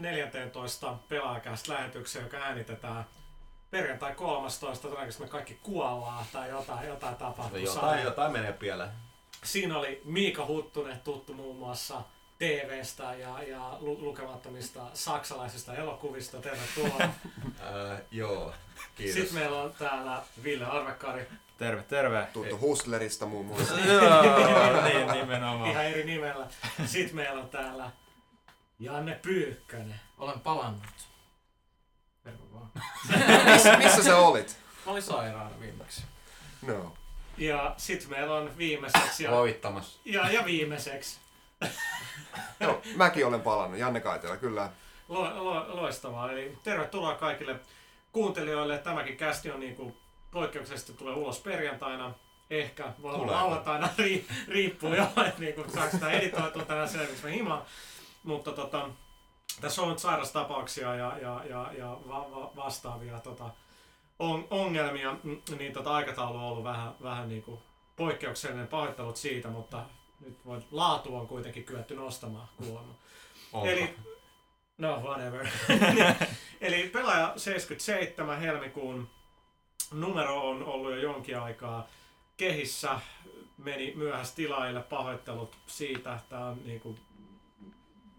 14 pelaajakästä lähetykseen, joka äänitetään perjantai 13. Todennäköisesti me kaikki kuollaan tai jotain, jotain tapahtuu. No jotain, jotain menee pieleen. Siinä oli Miika Huttunen, tuttu muun muassa TVstä ja, ja lu- lukemattomista saksalaisista elokuvista. Tervetuloa. uh, joo, kiitos. Sitten meillä on täällä Ville Arvekkari. Terve, terve. Tuttu Hustlerista muun muassa. Joo, niin nimenomaan. Ihan eri nimellä. Sitten meillä on täällä Janne Pyykkönen. Olen palannut. Terve vaan. missä, missä sä olit? Mä olin sairaana viimeksi. No. Ja sitten meillä on viimeiseksi ja, Voittamassa. ja, ja viimeiseksi. Joo, mäkin olen palannut. Janne Kaitela, kyllä. Lo, lo, loistavaa. Eli tervetuloa kaikille kuuntelijoille. Tämäkin kästi on niin kuin poikkeuksellisesti tulee ulos perjantaina. Ehkä voi olla lauantaina, ri, riippuu jo, että niin kuin, saako sitä editoitua tänään selviksi me himaan. Mutta tota, tässä on nyt sairastapauksia ja, ja, ja, ja va, va, vastaavia tota, on, ongelmia, niin tota, aikataulu on ollut vähän, vähän niin kuin poikkeuksellinen pahoittelut siitä, mutta nyt voi, laatu on kuitenkin kyetty nostamaan kuulemma. Eli, no whatever. Eli pelaaja 77 helmikuun numero on ollut jo jonkin aikaa kehissä. Meni myöhästilaille, pahoittelut siitä. Tämä on niinku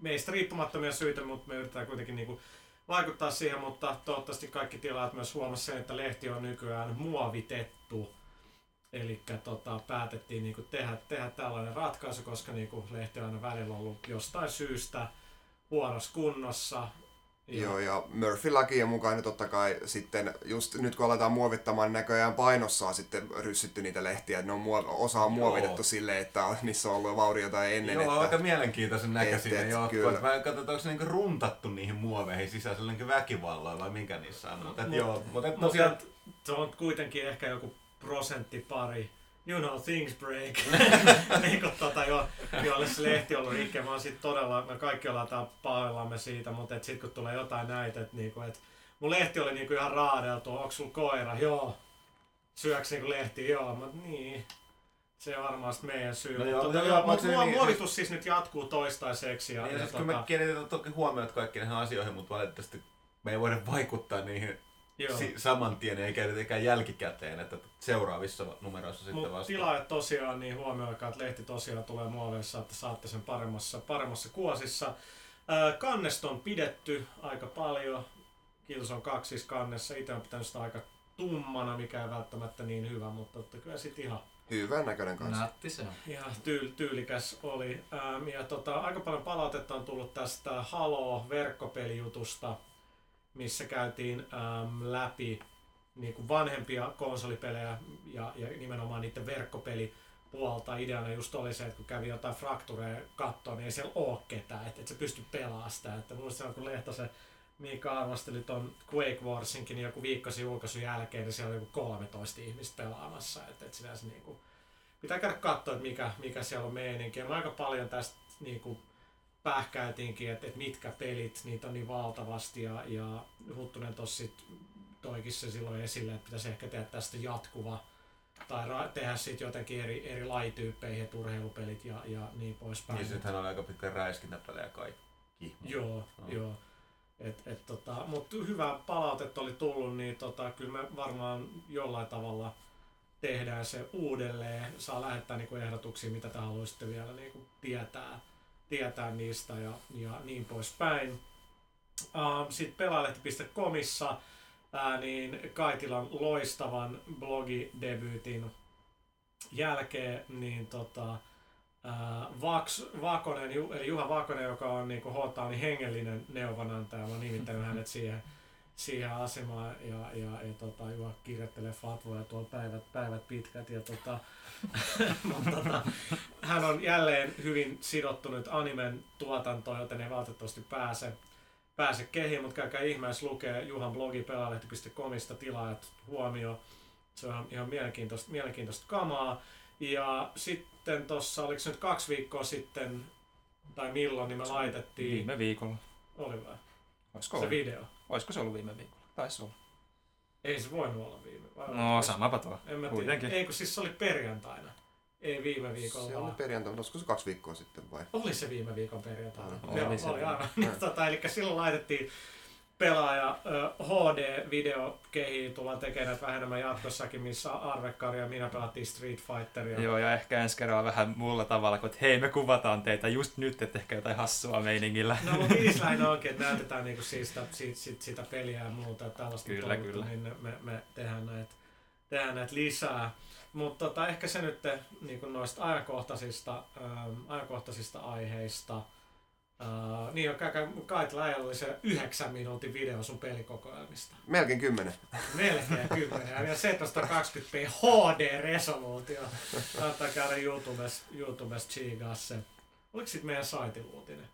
meistä riippumattomia syitä, mutta me yritetään kuitenkin niinku vaikuttaa siihen, mutta toivottavasti kaikki tilaat myös huomasi sen, että lehti on nykyään muovitettu. Eli tota, päätettiin niinku tehdä, tehdä tällainen ratkaisu, koska niinku lehti on aina välillä ollut jostain syystä huonossa kunnossa. Ja- Joo, ja Murphy-lakien mukaan totta kai sitten, just nyt kun aletaan muovittamaan, niin näköjään painossa on sitten ryssitty niitä lehtiä. että Ne on muov- osa on muovitettu silleen, että on- niissä on ollut vauriota ennen. Joo, että... aika mielenkiintoisen näköisiä et, ne et, jotkut. kyllä. Mä katsotaan, onko se niinku runtattu niihin muoveihin sisäisellä niinku väkivalloilla vai minkä niissä on. Mutta Mut- joo, mutta Mutta tosiaan... se on kuitenkin ehkä joku prosentti pari. You know, things break. niin kuin tota, jo, joille se lehti on ollut rikki. Mä oon sit todella, me kaikki ollaan pahoillamme siitä, mutta et sit kun tulee jotain näitä, että niinku, et mun lehti oli niinku ihan raadeltu, onks sulla koira? Joo. Syöks niinku lehti? Joo. Mä, niin. Se on varmaan sit meidän syy. No joo, joo, no tota, joo, joo, mä mut oon muo- niin- muovitus siis nyt jatkuu toistaiseksi. Ja, Ja, ja, ja tota, kyllä me kiinnitetään toki huomiota kaikkiin näihin asioihin, mutta valitettavasti me ei voida vaikuttaa niihin joo. si- saman tien eikä etenkään jälkikäteen, että seuraavissa numeroissa sitten Mutta vasta. tilaajat tosiaan, niin huomioikaa, että lehti tosiaan tulee muoveissa, että saatte sen paremmassa, paremmassa kuosissa. Kannesta on pidetty aika paljon. Kiitos on kaksi siis kannessa. Itse on pitänyt sitä aika tummana, mikä ei välttämättä niin hyvä, mutta että kyllä sitten ihan, Hyvän näköinen kanssa. Nätti se on. ihan tyy, tyylikäs oli. Ähm, ja tota, aika paljon palautetta on tullut tästä Halo-verkkopelijutusta, missä käytiin ähm, läpi niin kuin vanhempia konsolipelejä ja, ja nimenomaan niiden verkkopelipuolta. Ideana just oli se, että kun kävi jotain fraktureja kattoon, niin ei siellä ole ketään, että et se pysty pelaamaan sitä. Että muistan, kun Lehtosen Miika arvosteli ton Quake Warsinkin niin joku viikko julkaisun jälkeen, niin siellä oli joku 13 ihmistä pelaamassa. Että et sinänsä niin kuin, pitää käydä katsoa, että mikä, mikä siellä on meininki. Ja me aika paljon tästä niin kuin, pähkäiltiinkin, että, että mitkä pelit, niitä on niin valtavasti. Ja, ja Huttunen tuossa toikin se silloin esille, että pitäisi ehkä tehdä tästä jatkuva tai ra- tehdä sitten jotenkin eri, eri lajityyppeihin, että urheilupelit ja, ja niin poispäin. Niin sittenhän oli aika pitkä räiskintäpelejä kaikki. Joo, No. joo. Et, et, tota, Mutta hyvä palautetta oli tullut, niin tota, kyllä me varmaan jollain tavalla tehdään se uudelleen. Saa lähettää niinku ehdotuksia, mitä te haluaisitte vielä niinku tietää, tietää niistä ja, ja niin poispäin. Uh, Sitten pelaalehti.comissa ää, niin Kaitilan loistavan blogidebyytin jälkeen niin tota, ää, Vaks, Vakonen, eli Juha Vakonen, joka on niin H niin hengellinen neuvonantaja, mä oon nimittänyt hänet siihen, siihen asemaan ja, ja, ja tota, Juha kirjoittelee fatvoja tuolla päivät, päivät pitkät ja tota, mutta, tota, hän on jälleen hyvin sidottu nyt animen tuotantoon, joten ei valitettavasti pääse, pääse kehiin, mutta käykää ihmeessä lukee Juhan blogi pelaalehti.comista tilaajat huomio. Se on ihan, ihan mielenkiintoista, mielenkiintoista kamaa. Ja sitten tuossa, oliko se nyt kaksi viikkoa sitten, tai milloin, niin me laitettiin, Viime viikolla. oli vai? Olisiko, Se ollut? video. Olisiko se ollut viime viikolla? Taisi olla. Ei se voinut olla viime. vai- No, samapa tuo. En mä tiedä. Ei kun siis se oli perjantaina. Ei viime viikolla Se oli perjantaina, olisiko se kaksi viikkoa sitten vai? Oli se viime viikon perjantaina. Oli Joo, se. oli aivan. Joo. tota, eli silloin laitettiin pelaaja ö, HD-videokehiä, tullaan tekemään näitä vähän enemmän jatkossakin, missä Arvekkari ja minä pelattiin Street Fighteria. Joo, ja ehkä ensi kerralla vähän muulla tavalla, kun hei, me kuvataan teitä just nyt, että ehkä jotain hassua meiningillä. No mutta niissä lähinnä onkin, että näytetään niinku siitä, siitä, siitä, sitä peliä ja muuta, että tällaista Kyllä, on tolkuttu, kyllä. niin me, me tehdään näitä tehdään näitä lisää. Mutta tota, ehkä se nyt niinku noista ajankohtaisista, ähm, ajankohtaisista aiheista. Äh, niin, kai, Kaitla äijällä oli se yhdeksän minuutin video sun pelikokoelmista. Melkein kymmenen. Melkein kymmenen. Ja 720p HD-resoluutio. Kannattaa käydä YouTubesta, YouTubesta chiigaa se. Oliko sit meidän saitin uutinen?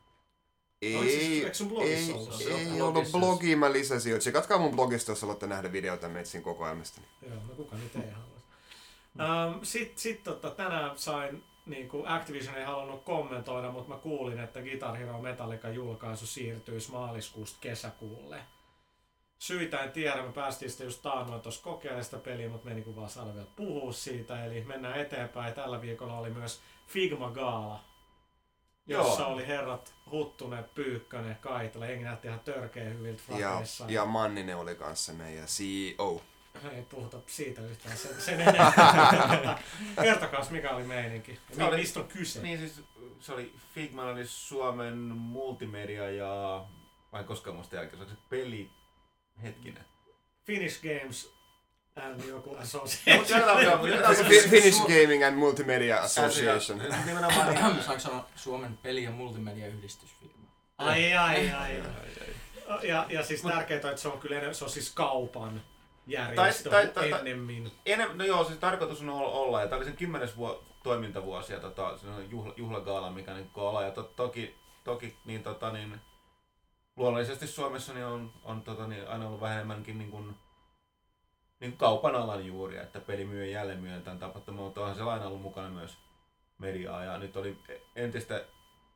Oliko siis- Ei, eikö sun blogissa ei, ollut se? Ei ollut blogiin, mä lisäsin. jo. Tsekatkaa mun blogista, jos haluatte nähdä videota Metsin kokoelmasta. Joo, no kuka nyt ei halua. Um, Sitten sit, tota, tänään sain, niin kuin Activision ei halunnut kommentoida, mutta mä kuulin, että Guitar Hero Metallica julkaisu siirtyisi maaliskuusta kesäkuulle. Syitä en tiedä, me päästiin sitä just taannoin tuossa kokeilemaan sitä peliä, mutta me ei niin vaan saada vielä puhua siitä. Eli mennään eteenpäin. Tällä viikolla oli myös Figma Gaala, jossa Joo. oli herrat Huttunen, Pyykkönen, Kaitala. Jengi näytti ihan törkeä hyviltä Ja, frakeissa. ja Manninen oli kanssa meidän CEO. Ei puhuta siitä yhtään sen, sen enempää. Kertokaa, mikä oli meininki. Se oli- Mistä on kyse? Niin siis se oli Figma oli Suomen multimedia ja vai koskaan muista jälkeen, se oli se peli hetkinen. Finnish Games and joku association. Finnish Gaming and Multimedia Association. Nimenomaan niin, Saanko sanoa Suomen peli- ja multimediayhdistysfirma? Ai, ai, ai. Ja, ja siis tärkeintä että se on kyllä se on siis kaupan järjestö Tai- tai- tai- ennemmin. Enem, no joo, siis tarkoitus on olla, ja tämä oli sen kymmenes vuo, toimintavuosi ja tota, se on juhla, juhlagaala, mikä niin olla. Ja to, toki, toki niin, tota, niin, luonnollisesti Suomessa niin on, on tota, niin, aina ollut vähän enemmänkin niin kuin, niin kuin kaupan alan juuri, että peli myy ja jälleen myy tämän tapahtuman, mutta onhan siellä aina ollut mukana myös mediaa ja nyt oli entistä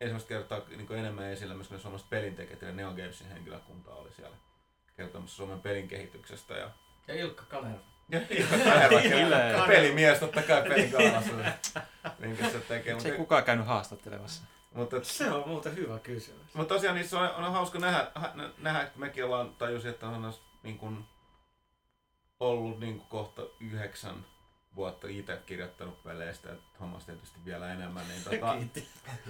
ensimmäistä kertaa niin kuin enemmän esillä myös suomalaiset pelintekijät ja Neo Gamesin henkilökunta oli siellä kertomassa Suomen pelin kehityksestä ja Ja Ilkka Kanerva. kyllä. Pelimies totta kai pelikaalassa. Minkä se tekee. Se ei Mutta, kukaan käynyt haastattelemassa. mutta, Se on muuten hyvä kysymys. mutta tosiaan niin se on, on hauska nähdä, nähdä, että mekin ollaan tajusin, että on niin kuin, ollut niin kuin kohta yhdeksän vuotta itse kirjoittanut peleistä, että hommassa tietysti vielä enemmän. Niin tota,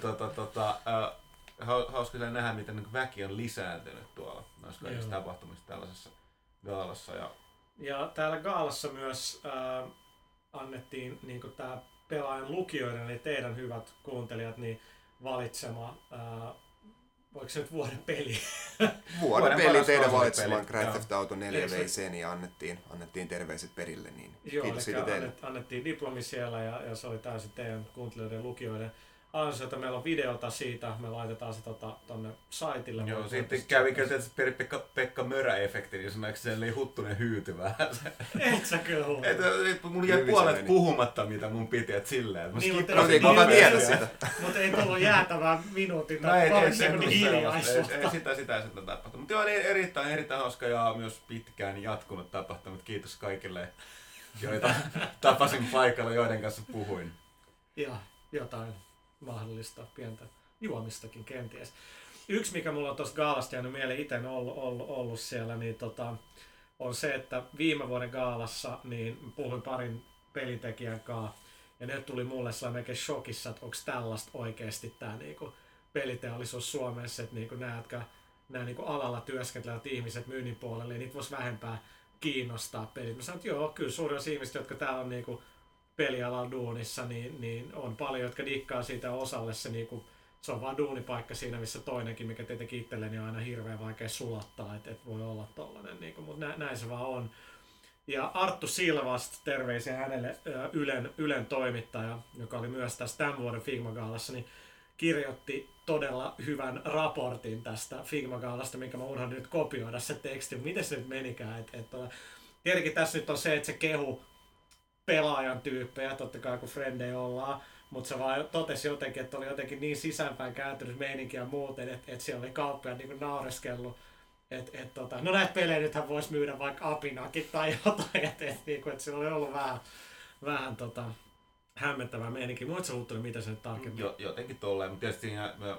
tota, tota, äh, hau- hauska nähdä, miten niin kuin väki on lisääntynyt tuolla noissa kaikissa tapahtumissa tällaisessa gaalassa. Ja, Ja täällä Gaalassa myös äh, annettiin niin tämä pelaajan lukijoiden, eli teidän hyvät kuuntelijat, niin valitsema, äh, voiko se nyt vuoden peli? Vuoden Vuoden peli teidän valitsemaan Grand. Theft Auto 4 Eikö se- VC, niin annettiin, annettiin terveiset perille. Niin Joo, kiitos siitä teille. annet, annettiin diplomi siellä ja, ja se oli täysin teidän kuuntelijoiden lukijoiden ansiota. Meillä on videota siitä, me laitetaan se tota, tonne saitille. Joo, sitten voi- kävi kyllä tietysti Peri Pekka, Pekka Mörä-efekti, niin sanoiko se oli huttunen hyyty vähän. Et sä kyllä huomaa. Et, et, mulla jäi se puolet meni. puhumatta, mitä mun piti, et silleen. Mä Niin, mutta ei- Mutta ei kukaan niin, tiedä niin, sitä. Mutta ei tullut jäätävää minuutin No tai parin se sekunnin ei, hiljaisuutta. ei, ei, sitä, sitä sitten tapahtunut. Mutta joo, niin erittäin, erittäin hauska ja myös pitkään jatkunut tapahtunut. Kiitos kaikille, joita tapasin paikalla, joiden kanssa puhuin. Ja jotain mahdollista pientä juomistakin kenties. Yksi, mikä mulla on tuosta gaalasta jäänyt mieleen, itse ollut, ollut, ollut siellä, niin tota, on se, että viime vuoden gaalassa niin puhuin parin pelitekijän kanssa, ja ne tuli mulle sellainen shokissa, että onko tällaista oikeasti tämä niinku peliteollisuus Suomessa, että niinku nämä, jotka nämä niinku alalla työskentelevät ihmiset myynnin puolelle, niin niitä voisi vähempää kiinnostaa pelit. Mä sanoin, että joo, kyllä suurin osa ihmistä, jotka täällä on niinku pelialalla duunissa, niin, niin on paljon, jotka dikkaa siitä osalle se, niin kuin, se on vaan duunipaikka siinä, missä toinenkin, mikä tietenkin itselleni on aina hirveän vaikea sulattaa, että et voi olla tollanen, niin kuin, mutta nä, näin se vaan on. Ja Arttu Silvast, terveisiä hänelle, Ylen, Ylen toimittaja, joka oli myös tässä tämän vuoden Figma-gaalassa, niin kirjoitti todella hyvän raportin tästä Figma-gaalasta, minkä mä unohdin nyt kopioida se teksti. Miten se nyt menikään? Et, et, tietenkin tässä nyt on se, että se kehu pelaajan tyyppejä, totta kai kun frendejä ollaan, mutta se vaan totesi jotenkin, että oli jotenkin niin sisäänpäin kääntynyt meininki ja muuten, että, että siellä oli kauppiaat niin naureskellut. Et, et, tota, no näitä pelejä nythän voisi myydä vaikka apinakin tai jotain, että et, niin kuin, että sillä oli ollut vähän, vähän tota, hämmentävä meininki. Muut sä Huttunen, mitä se nyt tarkemmin? Jo, jotenkin tolleen, mutta tietysti siinä... Me,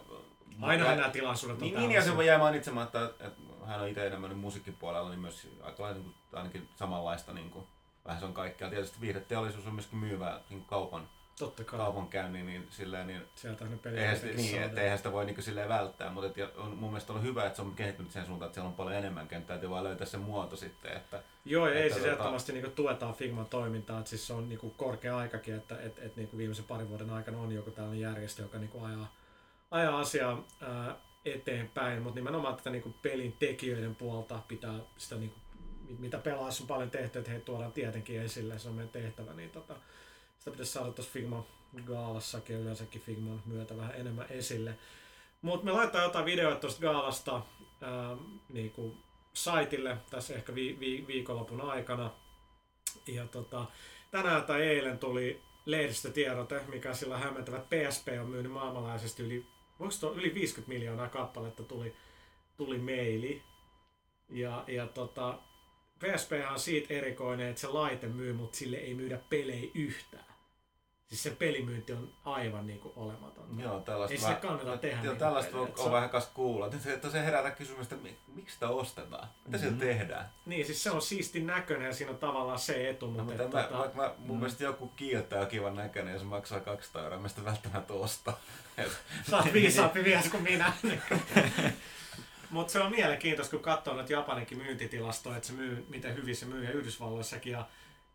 Ainahan nämä tilaisuudet on Niin, niin ja se voi jää mainitsematta, että, että hän on itse enemmän musiikkipuolella, niin myös aika lailla niin kuin, ainakin samanlaista, niin kuin, vähän se on kaikkea. Tietysti viihdeteollisuus on myöskin myyvää niin kaupan, Totta kai. niin silleen, niin Sieltä ne pelit eihän, sitä, niin, että eihän sitä voi niin silleen välttää, mutta et, on mun mielestä ollut hyvä, että se on kehittynyt sen suuntaan, että siellä on paljon enemmän kenttää, että vaan löytää se muoto sitten, että Joo, ja ei Että siis tota- ehdottomasti niinku tuetaan Figman toimintaa, että siis se on niinku korkea aikakin, että et, et niinku viimeisen parin vuoden aikana on joku tällainen järjestö, joka niinku ajaa, ajaa asiaa ää, eteenpäin, mutta nimenomaan tätä niinku pelin tekijöiden puolta pitää sitä mit- mitä pelaajassa on paljon tehty, että he tuodaan tietenkin esille, se on meidän tehtävä, niin tota, sitä pitäisi saada tuossa Figma Gaalassakin yleensäkin Figman myötä vähän enemmän esille. Mutta me laitetaan jotain videoita tuosta Gaalasta ää, niinku saitille tässä ehkä vi- vi- viikonlopun aikana. Ja tota, tänään tai eilen tuli lehdistötiedote, mikä sillä hämmentävä, PSP on myynyt maailmanlaajuisesti yli, tuo, yli 50 miljoonaa kappaletta tuli, tuli meili. Ja, ja tota, PSP on siitä erikoinen, että se laite myy, mutta sille ei myydä pelejä yhtään. Siis se pelimyynti on aivan niinku olematon. joo, tällaista Ei sille kannata tehdä Joo, niitä tällaista pelejä, on, on vähän kas kuulla. Nyt se, että se herätä kysymystä, miksi sitä ostetaan? Mitä sillä Mm-hmm. tehdään? Niin, siis se on siistin näköinen ja siinä on tavallaan se etu, No, mutta, mä, tota, mä, mä, mun mm. mielestä joku kiiltää on kivan näköinen ja se maksaa 200 euroa, mä sitä välttämätttä ostaa. Sä oot viisaampi mies kuin minä. Mutta se on mielenkiintoista, kun katsoo nyt Japaninkin myyntitilastoja, että se myy, miten hyvin se myy ja Yhdysvalloissakin. Ja,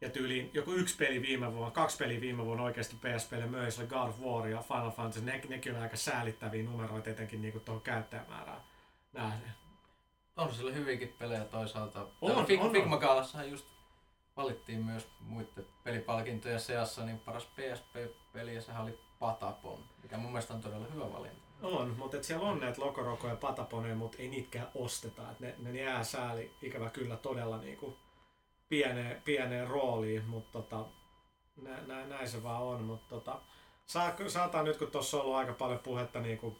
ja tyyliin joku yksi peli viime vuonna, kaksi peliä viime vuonna oikeasti PSPlle möi, se oli God of War ja Final Fantasy. Ne, nekin on aika säälittäviä numeroita etenkin niinku tuohon käyttäjämäärään nähden. On sillä hyvinkin pelejä toisaalta. On, Täällä Fig- on, on. Figma-gaalassahan just valittiin myös muiden pelipalkintojen seassa niin paras PSP-peli ja sehän oli Patapon, mikä mun mielestä on todella hyvä valinta. On, mutta et siellä on näitä Lokoroko ja Pataponeja, mutta ei niitäkään osteta. Et ne, ne jää sääli ikävä kyllä todella niinku pieneen, pieneen rooliin, mutta tota, nä, nä, näin se vaan on. Mutta tota, saa, saataan nyt, kun tuossa on ollut aika paljon puhetta niinku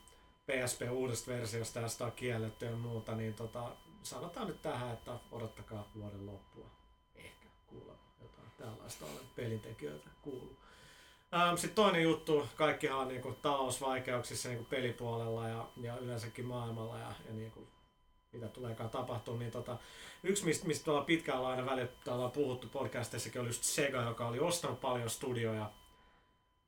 PSP uudesta versiosta ja sitä on kielletty ja muuta, niin tota, sanotaan nyt tähän, että odottakaa vuoden loppua. Ehkä kuulla jotain tällaista olen pelintekijöiltä kuullut. Ähm, Sitten toinen juttu, kaikkihan on niinku talousvaikeuksissa niinku pelipuolella ja, ja yleensäkin maailmalla ja, ja niinku, mitä tuleekaan tapahtua. Niin tota, yksi, mistä, mistä ollaan pitkään aina välillä ollaan puhuttu podcastissakin, oli just Sega, joka oli ostanut paljon studioja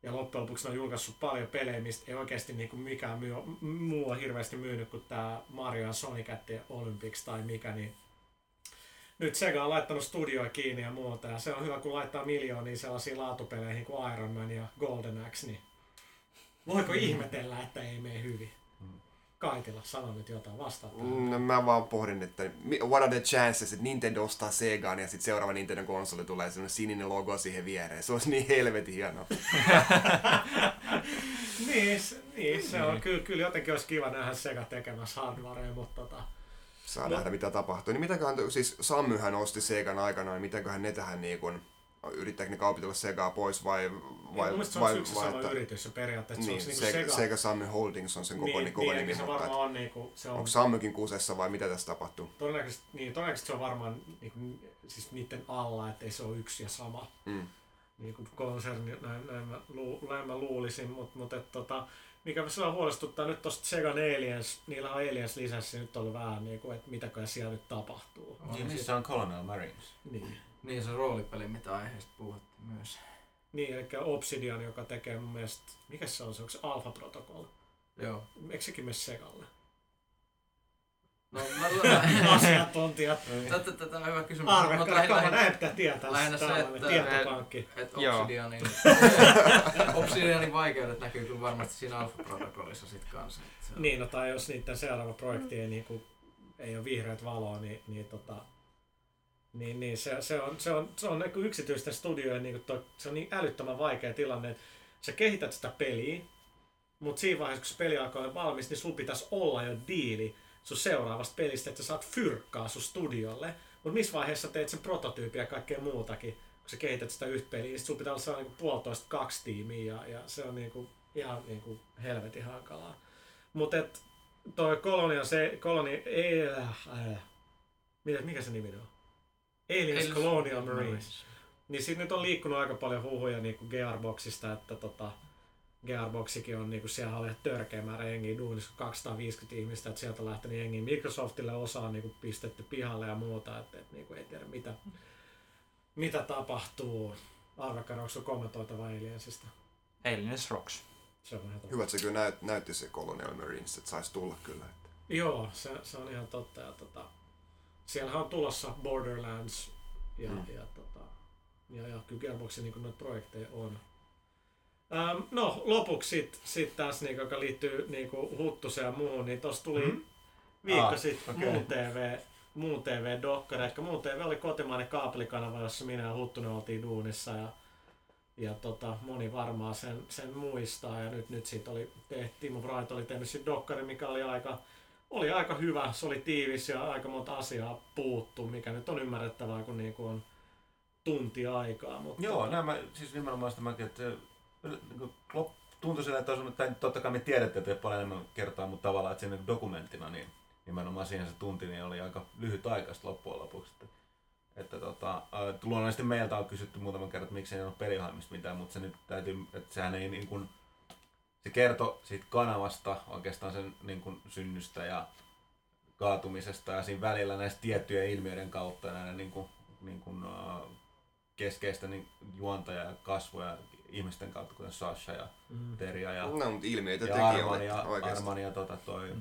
ja loppujen lopuksi on julkaissut paljon pelejä, mistä ei oikeasti niinku mikään myy, muu on hirveästi myynyt kuin tämä Mario ja Sonic at the Olympics tai mikä, niin nyt Sega on laittanut studioja kiinni ja muuta, ja se on hyvä, kun laittaa miljoonia sellaisiin laatupeleihin kuin Iron Man ja Golden Axe, niin voiko ihmetellä, että ei mene hyvin? Kaitila, sano nyt jotain vastaa. Mm, no, mä vaan pohdin, että what are the chances, että Nintendo ostaa Segaan ja sitten seuraava Nintendo konsoli tulee sellainen sininen logo siihen viereen. Se olisi niin helvetin hienoa. Niin, se, niin, se on kyllä, kyllä jotenkin olisi kiva nähdä Sega tekemässä hardwarea, mutta tota, Saa No. nähdä mitä tapahtuu. Niin mitäköhän, siis Sammyhän osti Segan aikana, niin mitenköhän ne tähän niin kuin, yrittääkö ne kaupitella Segaa pois vai... vai, mielestä se vai, on yksi vai, sama että- yritys jo periaatteessa. Niin, se Sega, niinku Sega, Sega Sammy Holdings on sen koko, niin, niin, koko niin, nimi, se varmaan on niinku, se on, onko Sammykin kusessa vai mitä tässä tapahtuu? todennäköisesti, niin, todennäköisesti se on varmaan niin, siis niiden alla, ettei se ole yksi ja sama. Mm. niin kuin konserni, näin, näin, mä, lu, näin mä luulisin, mutta mut, et, tota, mikä se on huolestuttaa nyt tosta Segan Aliens, niillä on Aliens lisässä nyt ollut vähän niin kuin, että mitäkö siellä nyt tapahtuu. niin, missä on Colonel Marines? Niin. Niin se roolipeli, mitä aiheesta puhuttiin myös. Niin, eli Obsidian, joka tekee mun mielestä, mikä se on, se onko se Alpha Protocol? Joo. Eikö sekin mene Segalle? No, mä, Asiantuntijat, tätä, tätä on hyvä kysymys. arvekkaat, lähinnä- kauan näin pitää tietää. lähinnä se, että- tietopankki. että. Obsidianin, Obsidianin vaikeudet näkyy kyllä varmasti siinä Alpha-protokollissa sit kanssa. että se on- Niin, no tai jos niiden seuraava projekti ei, niinku, ei ole vihreät valoa, niin, niin, tota, niin, niin se, se, on, se on, se on niinku yksityisten studioiden niinku toi, se on niin älyttömän vaikea tilanne, että sä kehität sitä peliä, mutta siinä vaiheessa, kun se peli alkaa olla valmis, niin sulla pitäisi olla jo diili sun seuraavasta pelistä, että sä saat fyrkkaa sun studiolle. Mutta missä vaiheessa teet sen prototyypin ja kaikkea muutakin, kun sä kehität sitä yhtä peliä, niin sulla pitää olla sellainen niinku puolitoista kaksi tiimiä ja, ja se on niinku, ihan niinku helvetin hankalaa. Mutta et toi Colonial se, Coloni, ei, äh, äh, mikä, mikä se nimi on? Aliens Colonial Marines. Niin sit nyt on liikkunut aika paljon huhuja niinku Gearboxista, että tota, Gearboxikin on niinku siellä oli törkeä määrä jengiä duunissa, 250 ihmistä, että sieltä on lähtenyt jengiä Microsoftille osa on niinku pistetty pihalle ja muuta, että et, niinku ei tiedä mitä, mitä tapahtuu. Arvakkaan, onko sun kommentoitava Aliensista? Aliens Rocks. Se on ihan totta. Hyvä, että se kyllä näyt, näytti se Colonial Marines, että saisi tulla kyllä. Että. Joo, se, se on ihan totta. Ja, tota, siellähän on tulossa Borderlands ja, Mm. mm. ja, tota, ja, ja kyllä Gearboxin niin noita projekteja on. Ähm, no lopuksi sitten sit taas, niin, joka liittyy niin Huttuseen ja muuhun, niin tuossa tuli mm. viikko Ah, sitten okei. Muun TV, Muun TV-dokkari. Ehkä Muun TV oli kotimainen kaapelikanava, jossa minä ja Huttunen oltiin duunissa ja ja tota, moni varmaan sen, sen muistaa ja nyt, nyt siitä oli tehty, Timo Bright oli tehnyt siitä dokkari, mikä oli aika, oli aika hyvä, se oli tiivis ja aika monta asiaa puuttu, mikä nyt on ymmärrettävää, kun niinku on tunti aikaa. Mutta Joo, näin mä, siis nimenomaan sitä mäkin, että niin tuntui sillä, että tai totta kai me tiedettiin, että paljon enemmän kertaa, mutta tavallaan, että siinä dokumenttina, niin nimenomaan siihen se tunti niin oli aika lyhyt aikaista loppujen lopuksi. Että, että tota, äh, luonnollisesti meiltä on kysytty muutaman kerran, että miksi ei ole peliohjelmista mitään, mutta se nyt täytyy, että sehän ei niin kuin, se kertoi siitä kanavasta oikeastaan sen niin kuin synnystä ja kaatumisesta ja siinä välillä näistä tiettyjen ilmiöiden kautta näiden niin kuin, niin kuin, äh, keskeistä niin juontaja ja kasvoja ihmisten kautta, kuten Sasha ja mm. Terja ja, No, mutta ilmiöitä ja Arman ja. Arman ja tota, toi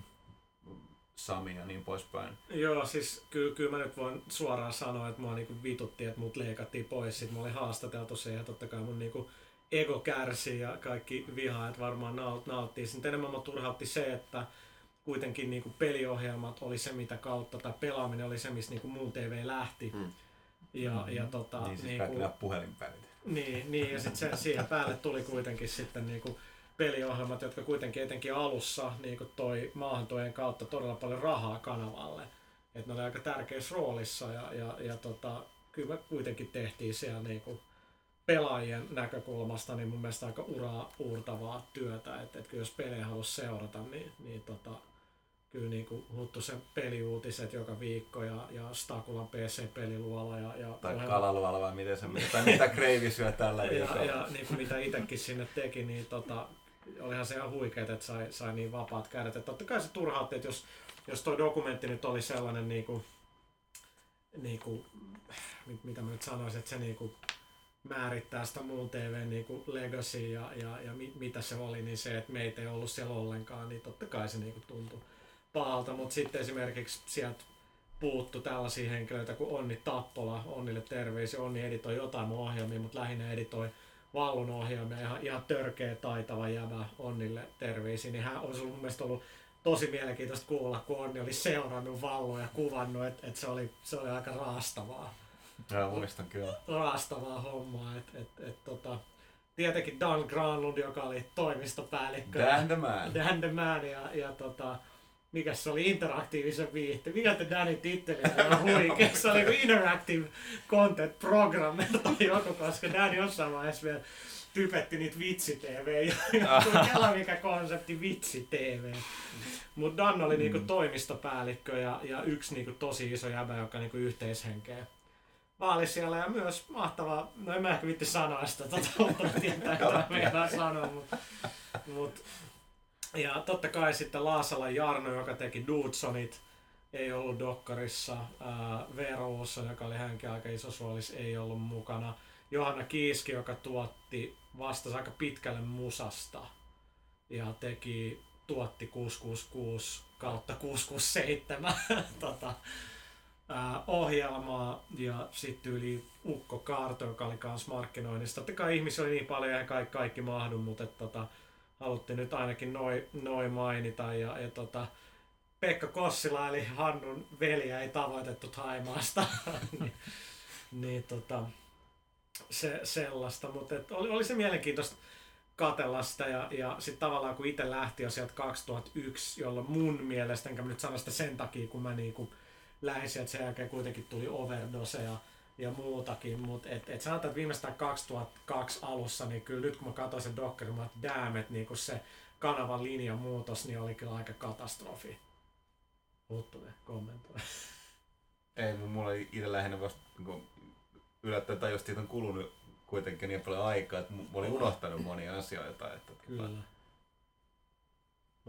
Sami ja niin poispäin. Joo, siis kyllä, kyllä mä nyt voin suoraan sanoa, että mua niinku vitutti, että mut leikattiin pois. Sitten mä olin haastateltu siihen ja totta kai mun niinku ego kärsi ja kaikki vihaajat varmaan naut, nauttii. Sitten enemmän mua turhautti se, että kuitenkin niinku peliohjelmat oli se, mitä kautta, tai pelaaminen oli se, missä niinku muun TV lähti. Mm. Ja, ja tota, niin siis kaikki niinku, puhelinpäivät. Niin, niin, ja sitten siihen päälle tuli kuitenkin sitten niinku peliohjelmat, jotka kuitenkin etenkin alussa niinku toi maahantojen kautta todella paljon rahaa kanavalle. Et ne oli aika tärkeässä roolissa ja, ja, ja tota, kyllä kuitenkin tehtiin siellä niinku pelaajien näkökulmasta niin mun mielestä aika uraa uurtavaa työtä. Että et kyllä jos pelejä halusi seurata, niin, niin tota, kyllä niin kuin Huttusen peliuutiset joka viikko ja, ja Stakulan PC-peliluola ja, ja Tai ohjelma- kalaluola vai miten se tai mitä Kreivi syö tällä ja, viikolla. ja niin kuin mitä itsekin sinne teki, niin tota, olihan se ihan huikeet, että sai, sai niin vapaat kädet. Et totta kai se turhautti, että jos, jos toi dokumentti nyt oli sellainen niin kuin, niin kuin, mit- mitä mä nyt sanoisin, että se niin kuin määrittää sitä muun TV niin kuin legacy ja, ja, ja mi, mitä se oli, niin se, että meitä ei ollut siellä ollenkaan, niin totta kai se niin kuin tuntui pahalta. Mutta sitten esimerkiksi sieltä puuttu tällaisia henkilöitä kuin Onni Tappola, Onnille terveisiä, Onni editoi jotain mun ohjelmia, mutta lähinnä editoi Vallun ohjelmia, ihan, ihan törkeä taitava jävä Onnille terveisiä, niin hän olisi mun mielestä ollut tosi mielenkiintoista kuulla, kun Onni oli seurannut Vallua ja kuvannut, että et se, oli, se oli aika raastavaa, Joo, muistan kyllä. raastavaa hommaa. Et, et, et, tota, tietenkin Dan Granlund, joka oli toimistopäällikkö. Dan the man. Dan the Man ja, ja tota, mikä se oli interaktiivisen viihteen. Mikä te Danin titteli ihan huikea. Se oli kuin Interactive Content Programmer tai joku, koska Dan jossain vaiheessa vielä typetti niitä vitsi-tv. Kela mikä konsepti vitsi-tv. Mutta Dan oli niinku toimistopäällikkö ja, ja yksi niinku tosi iso jäbä, joka niinku yhteishenkeä vaali siellä ja myös mahtava, no en mä ehkä vitti sanoa sitä, tota, mutta tietää mitä meidän sanoa, mutta mut, ja totta kai sitten Laasalan Jarno, joka teki Dudesonit, ei ollut Dokkarissa. Olsson, joka oli hänkin aika iso roolissa, ei ollut mukana. Johanna Kiiski, joka tuotti, vastasi aika pitkälle musasta. Ja teki, tuotti 666 kautta 667 tota, ää, ohjelmaa. Ja sitten yli Ukko Kaarto, joka oli kans markkinoinnissa. Totta kai ihmisiä oli niin paljon ja kaikki, kaikki mahdu, mutta et, tota, haluttiin nyt ainakin noin noi mainita. Ja, ja tota, Pekka Kossila eli Hannun veliä ei tavoitettu Taimaasta. niin, niin tota, se, sellaista, mutta oli, oli se mielenkiintoista katella sitä ja, ja sitten tavallaan kun itse lähti jo sieltä 2001, jolloin mun mielestä, enkä mä nyt sano sitä sen takia, kun mä niinku lähdin sieltä sen jälkeen kuitenkin tuli overdose ja, ja muutakin, mutta et, et sanotaan, että viimeistään 2002 alussa, niin kyllä nyt kun mä katsoin sen dokkarin, mä että damn, että niinku se kanavan linjan muutos, niin oli kyllä aika katastrofi. Huttunen kommentoi. Ei, mulla oli itse lähinnä vasta niin yllättäen tai jos siitä on kulunut kuitenkin niin paljon aikaa, että mä olin unohtanut monia asioita. Että, tota-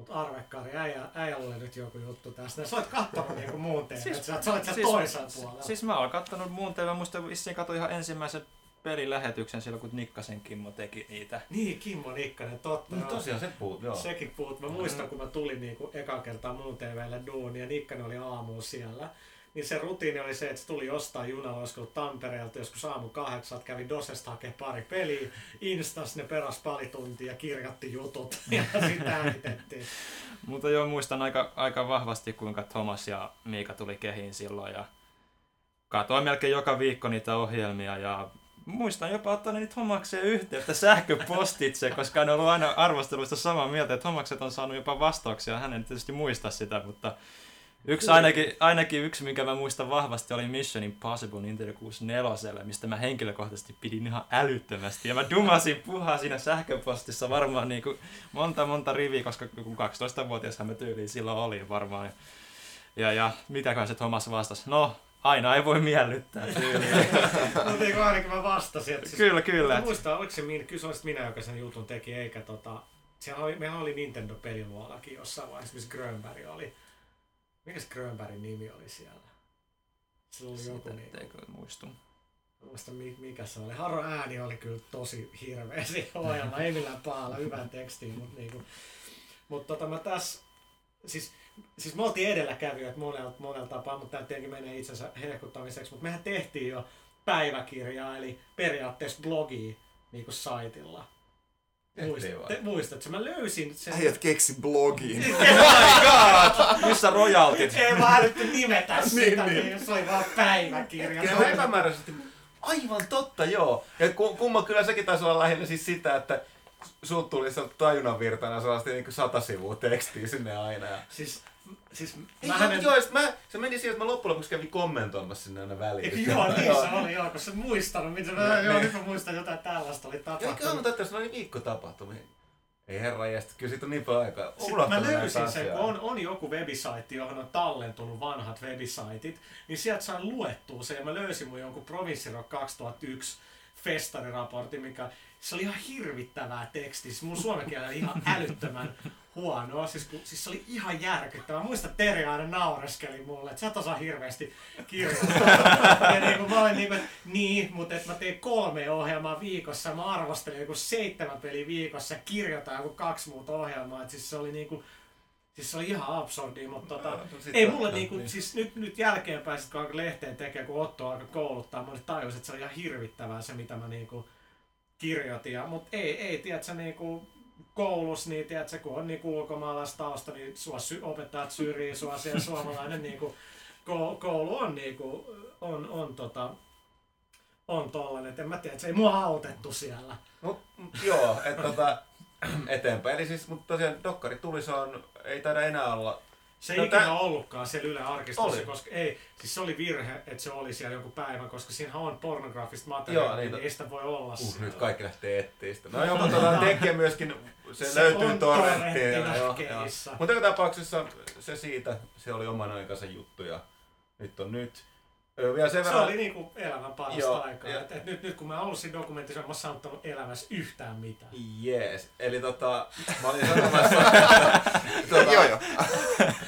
Kyllä. Mut Arvekkari, äijä, äijällä oli nyt joku juttu tästä. Sä olet kattonut niinku muun TV, siis, sä, sä olet siellä toisella puolella. Siis mä oon kattonut muun TV, muista vissiin katsoin ihan ensimmäisen pelilähetyksen silloin, kun Nikkasen Kimmo teki niitä. Niin, Kimmo Nikkanen, totta. No, tosiaan se puhut, joo. Sekin puhut. Mä muistan, kun mä tulin niinku eka kertaa muun TVlle duunia ja Nikkanen oli aamulla siellä. Niin se rutiini oli se, että se tuli jostain junalla, olisiko Tampereelta joskus aamu kahdeksalta, kävi Dosesta hakee pari peliä, Instas ne peras pari tuntia ja kirjatti jutut ja sitä äänitettiin. Mutta joo, muistan aika, aika vahvasti, kuinka Thomas ja Miika tuli kehiin silloin ja katoin melkein joka viikko niitä ohjelmia ja muistan jopa ottaneen Thomakseen yhteyttä sähköpostitse, koska en ollut aina arvosteluista samaa mieltä, että Thomakset on saanut jopa vastauksia. Hän ei tietysti muista sitä, mutta yksi ainakin, ainakin yksi, minkä mä muistan vahvasti, oli Mission Impossible Nintendo 64, mistä mä henkilökohtaisesti pidin ihan älyttömästi. Ja mä dumasin puhaa siinä sähköpostissa varmaan niin kuin monta monta riviä, koska joku 12-vuotiashan mä tyyliin silloin oli varmaan. Ja, ja, ja mitäköhän se Thomas vastasi? No, aina ei voi miellyttää tyyliin. Mutta niin kuin ainakin mä vastasin. Että siis, kyllä, kyllä. Mutta muistan, oliko se minä, kyllä se minä, joka sen jutun teki, eikä tota... Siellä oli, meillä oli Nintendo-peliluolakin jossain vaiheessa, missä Grönberg oli. Mikäs Grönbergin nimi oli siellä? Sillä oli joku niinku... etteikö muistu. Muista mi- mikä se oli. Haro ääni oli kyllä tosi hirveä siinä ohjelma. Ei millään pahalla, hyvän tekstiin, mutta niinku. Mut tota mä tässä, siis, siis me oltiin edelläkävijöitä monella, monella tapaa, mutta tämä tietenkin menee itsensä hehkuttamiseksi, mutta mehän tehtiin jo päiväkirjaa, eli periaatteessa blogia niinku saitilla. Tehtiin Muistat, vai? te, muistatko? Mä löysin sen. Äijät keksi blogin. Missä royaltit? Ei vaan älytty nimetä sitä, Niin, niin, se oli vaan päiväkirja. Ja epämääräisesti, aivan totta joo. Ja ku- kumma kyllä sekin taisi olla lähinnä siis sitä, että sulta tuli tajunnan virtana sellaista niin sata sivua tekstiä sinne aina. Ja... Siis, siis Ei, mähän joo, joo, ja sit mä, se meni siihen, että mä loppujen lopuksi kävin kommentoimassa sinne aina väliin. Joo, niin se oli, joo, kun sä muistanut, mitä mä, joo, nyt mä muistan jotain tällaista oli tapahtunut. mutta että se oli viikko tapahtumia. Ei herra jästä, kyllä siitä on niin paljon aikaa. Sitten mä löysin sen, kun on, on joku webisaitti, johon on tallentunut vanhat webisaitit, niin sieltä sain luettua se, ja mä löysin mun jonkun Provinssirock 2001 festariraportin, mikä se oli ihan hirvittävää tekstiä. Siis mun suomen kielellä oli ihan älyttömän huonoa. Siis, kun, siis se oli ihan järkyttävää. Muista Teri aina naureskeli mulle, että sä et osaa hirveästi kirjoittaa. ja niin kuin mä olin niin kuin, että niin, mutta että mä tein kolme ohjelmaa viikossa. Mä arvostelin joku seitsemän peliä viikossa ja kirjoitan joku kaksi muuta ohjelmaa. Et siis se oli niinku, Siis se oli ihan absurdi, mutta tota, No, ei mulle no, niinku, niin. siis nyt, nyt jälkeenpäin, sit kun lehteen tekemään, kun Otto alkoi kouluttaa, mä olin tajus, että se oli ihan hirvittävää se, mitä mä niinku kirjoitin. Ja, mutta ei, ei, tiedätkö, niinku koulus, niin tiedätkö, kun on niinku ulkomaalaistausta, niin sua sy- opettajat syrjii sua siellä suomalainen niinku, ko- koulu on niinku, on, on tota, on tollanen, että en mä tiedä, että se ei mua autettu siellä. Mut joo, että tota, eteenpäin. Eli siis, mutta tosiaan Dokkari tuli, se on, ei taida enää olla. Se ei No no, ikinä tää- ollutkaan siellä Yle arkistossa, Oli. koska ei, siis se oli virhe, että se oli siellä jonkun päivän, koska siinä on pornografista materiaalia, Joo, niin, niin, ei sitä voi olla Uh, siellä. nyt kaikki lähtee etsiä sitä. No joo, mutta tota, tekijä myöskin, se, se löytyy keissä. Mutta joka tapauksessa se siitä, se oli oman aikansa juttu ja nyt on nyt. Ö, Vielä sen Se verran, oli niinku elämän parasta Joo, aikaa. ja- Et, et nyt, nyt kun mä oon ollut siinä dokumentissa, mä oon saanut elämässä yhtään mitään. Jees. Eli tota, mä olin sanomassa, tota, Joo, joo.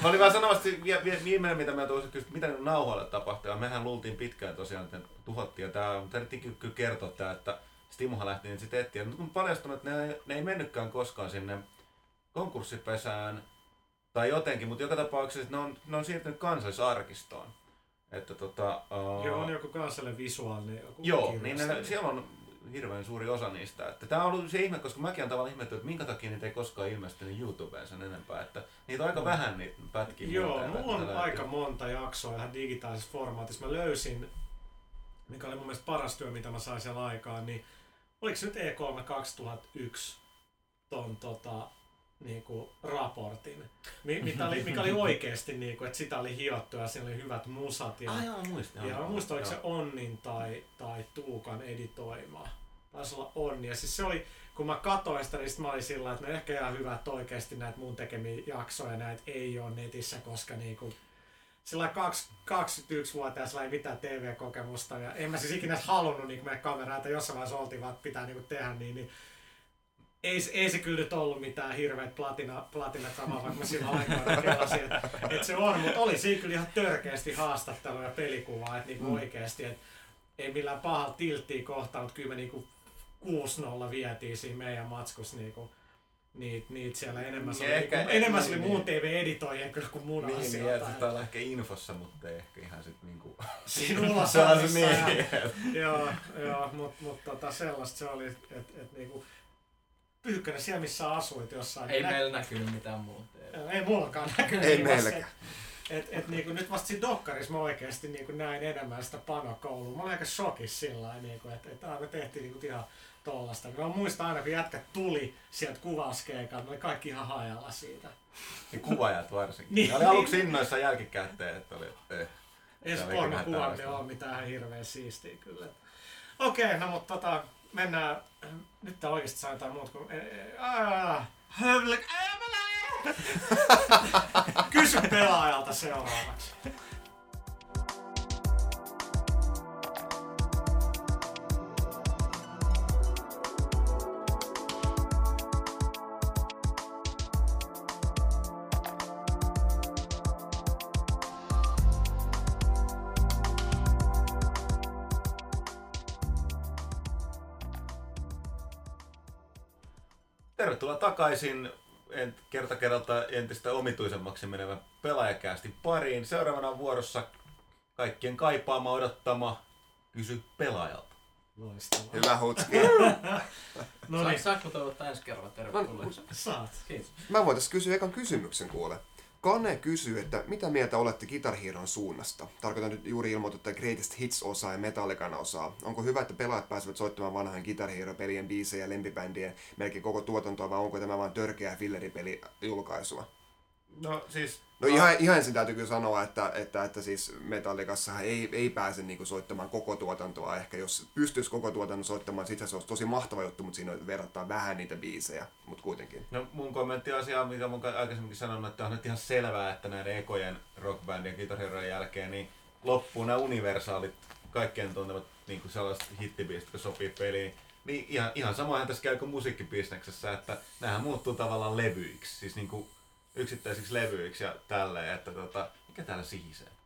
Mä olin vaan sanomassa vie- vie- viimeinen, mitä mä tuossa kysyt, mitä nyt nauhoille tapahtui. Ja mehän luultiin pitkään tosiaan, että ne tuhottiin. Ja tää, tarvittiin ky- kyllä kertoa tää, että Stimuhan lähti niin sitten etsiä. Nyt kun paljastunut, että ne, ei- ne ei mennytkään koskaan sinne konkurssipesään tai jotenkin, mutta joka tapauksessa ne on, ne on siirtynyt kansallisarkistoon. Että tota, uh, Joo, on joku kansallinen visuaalinen joku Joo, niin ne, siellä on hirveän suuri osa niistä. Että tämä on ollut se ihme, koska mäkin olen tavallaan ihmettynyt, että minkä takia niitä ei koskaan ilmestynyt YouTubeen sen enempää. Että niitä on aika vähän niitä pätkiä. Joo, mulla on että aika monta jaksoa ihan digitaalisessa formaatissa. Mä löysin, mikä oli mun mielestä paras työ, mitä mä sain siellä aikaan, niin oliko se nyt E3 2001 ton tota, niinku, raportin, mi- mitä oli, mikä oli oikeesti, niinku, että sitä oli hiottu ja siinä oli hyvät musat. Ja, Ah, joo, muistin. ja joo, muistan, oliko se. Onnin tai, tai Tuukan editoima. Taisi olla Onni. Ja siis se oli, kun mä katsoin sitä, niin sit mä olin sillä että no ehkä ihan hyvä, että oikeasti näitä mun tekemiä jaksoja näitä ei ole netissä, koska niinku, sillä 21-vuotias ei mitään TV-kokemusta ja en mä siis ikinä halunnut niin mennä kameraan, että jossain vaiheessa oltiin vaan, että pitää niin tehdä niin, niin ei, ei se kyllä nyt ollut mitään hirveät platina, platina kamaa, vaikka mä silloin aikoina kelasin, että, että se on, mutta oli siinä kyllä ihan törkeästi haastattelua ja pelikuvaa, että niinku mm. oikeasti, että ei millään pahalla tilttiä kohtaan, mutta kyllä me niinku 6-0 vietiin siinä meidän matskus niinku, niitä, niit siellä enemmän. Se oli, ehkä- niinku, enemmän se oli niin, muun niin. TV-editoijien kyllä kuin mun Niin, niin, asioita. että tää on ehkä infossa, mutta ei ehkä ihan sit niinku... Siinä ulos niin. ja- Joo, joo mutta mut, tota, sellaista se oli, että et, niinku, Pyykkönen siellä missä asuit jossain. Ei nä- meillä näkynyt mitään muuta. ei mullakaan näkynyt. Ei niin meilläkään. se- Et, et, niinku, nyt vasta siinä dokkarissa mä oikeesti niinku näin enemmän sitä panokoulua. Mä olin aika shokissa sillä niinku, että et, me tehtiin niinku ihan tollasta. Mä muistan aina, kun jätkät tuli sieltä kuvauskeikalta, ne oli kaikki ihan hajalla siitä. Ja kuvaajat varsinkin. Niin. Ne oli aluksi innoissa jälkikäteen, että oli... Eh. Ei se porno kuvaaminen ole mitään hirveän siistiä kyllä. Okei, no mutta tota, mennään, nyt tää oikeesti saa jotain muuta kuin... Hövlek- ää, mä lähden! Kysy pelaajalta seuraavaksi. Takaisin en, kerta kerralta entistä omituisemmaksi menevän pelaajakästi pariin. Seuraavana on vuorossa kaikkien kaipaama odottama Kysy pelaajalta. Loistavaa. Hyvä hutski. No niin, saanko toivottaa ensi kerralla tervetulleeksi? saat. Kiitos. Mä voitais kysyä ekan kysymyksen kuule. Kane kysyy, että mitä mieltä olette Guitar suunnasta? Tarkoitan nyt juuri ilmoitettua Greatest Hits-osaa ja Metallican osaa. Onko hyvä, että pelaajat pääsevät soittamaan vanhan Guitar Hero-pelien biisejä ja lempibändien melkein koko tuotantoa, vai onko tämä vain törkeä filleripeli julkaisua? No siis... No ihan, ihan ensin täytyy kyllä sanoa, että, että, että siis Metallicassa ei, ei pääse niinku soittamaan koko tuotantoa. Ehkä jos pystyisi koko tuotannon soittamaan, sitten se olisi tosi mahtava juttu, mutta siinä verrattuna vähän niitä biisejä, mutta kuitenkin. No mun kommentti asiaan, mitä mun aikaisemminkin sanonut, että on nyt ihan selvää, että näiden ekojen rockbändien kitarherojen jälkeen niin loppuu nämä universaalit, kaikkien tuntemat niin sellaiset hittibiisit, jotka sopii peliin. Niin ihan, ihan samoinhan tässä käy kuin musiikkibisneksessä, että nämähän muuttuu tavallaan levyiksi, siis niin kuin yksittäisiksi levyiksi ja tälleen, että tota, mikä täällä sihisee?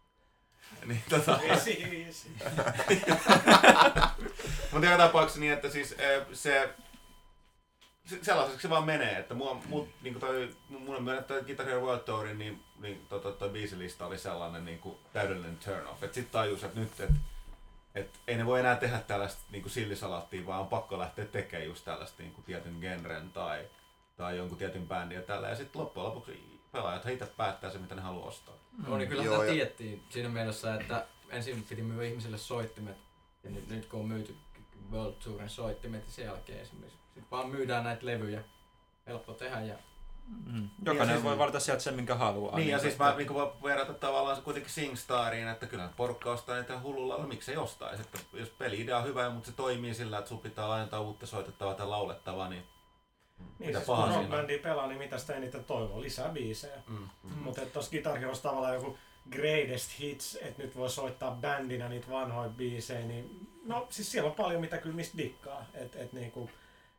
Niin, tota, Vesi, vesi. mutta joka tapauksessa niin, että siis eh, se, se sellaiseksi se vaan menee, että mua, mut, niin toi, mun on myönnetty Guitar Hero World Tourin, niin, niin tota, toi biisilista oli sellainen niin kuin, täydellinen turn off. Et sit tajus, että nyt, että et ei ne voi enää tehdä tällaista niin kuin sillisalattia, vaan on pakko lähteä tekemään just tällaista niin kuin tietyn genren tai, tai jonkun tietyn bändin ja tällä. Ja sitten loppujen lopuksi pelaajat itse päättää se, mitä ne haluaa ostaa. No niin kyllä Joo, sitä ja- tiedettiin siinä mielessä, että ensin piti myyä ihmisille soittimet. Ja nyt, nyt kun on myyty World Tourin soittimet ja sen jälkeen esimerkiksi sit vaan myydään näitä levyjä. Helppo tehdä ja Mm. Jokainen siis- voi valita sieltä sen, minkä haluaa. Niin, ja kuin, siis mä niin verrata tavallaan kuitenkin SingStariin, että kyllä porukka ostaa niitä hullulla, no miksei ostaisi. Että jos peli-idea on hyvä, mutta se toimii sillä, että sun pitää laajentaa uutta soitettavaa tai laulettavaa, niin Niin Mitä siis kun rockbändiä pelaa, niin mitä sitä eniten toivoo? Lisää biisejä. mm, mm. Mm. Mutta tuossa Guitar Heroes tavallaan joku greatest hits, että nyt voi soittaa bändinä niitä vanhoja biisejä, niin no siis siellä on paljon mitä kyllä mistä dikkaa. Et, et niinku,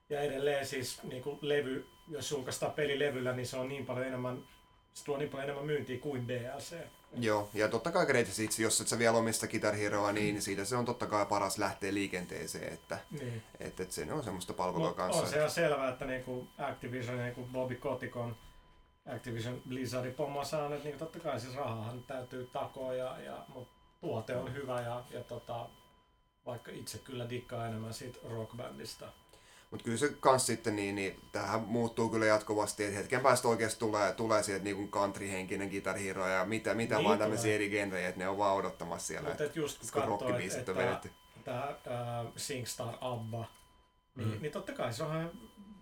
ja edelleen siis niinku levy, jos julkaistaan peli levyllä, niin se on niin paljon enemmän, se tuo niin paljon enemmän myyntiä kuin DLC. Joo, ja totta kai Greatest Hits, jos et sä vielä omista Guitar Heroa, niin siitä se on totta kai paras lähteä liikenteeseen, että, Niin. että, että se on semmoista palvelua Mut kanssa. on se ihan selvää, että niinku Activision ja niinku Bobby Kotikon Activision Blizzardin pomma saa nyt niinku totta kai siis rahahan täytyy takoa, ja, ja, mutta tuote on hyvä ja, ja tota, vaikka itse kyllä dikkaa enemmän siitä rockbändistä. Mutta kyllä se kans sitten niin, niin tämähän muuttuu kyllä jatkuvasti, että hetken päästä oikeasti tulee, tulee sieltä niin country-henkinen Guitar Hero ja mitä, mitä Niin vaan tämmöisiä eri genrejä, että ne on vaan odottamassa siellä. Mutta just kun kun katsoo, että, että tämä äh, SingStar Abba, niin, Mm. niin totta kai se onhan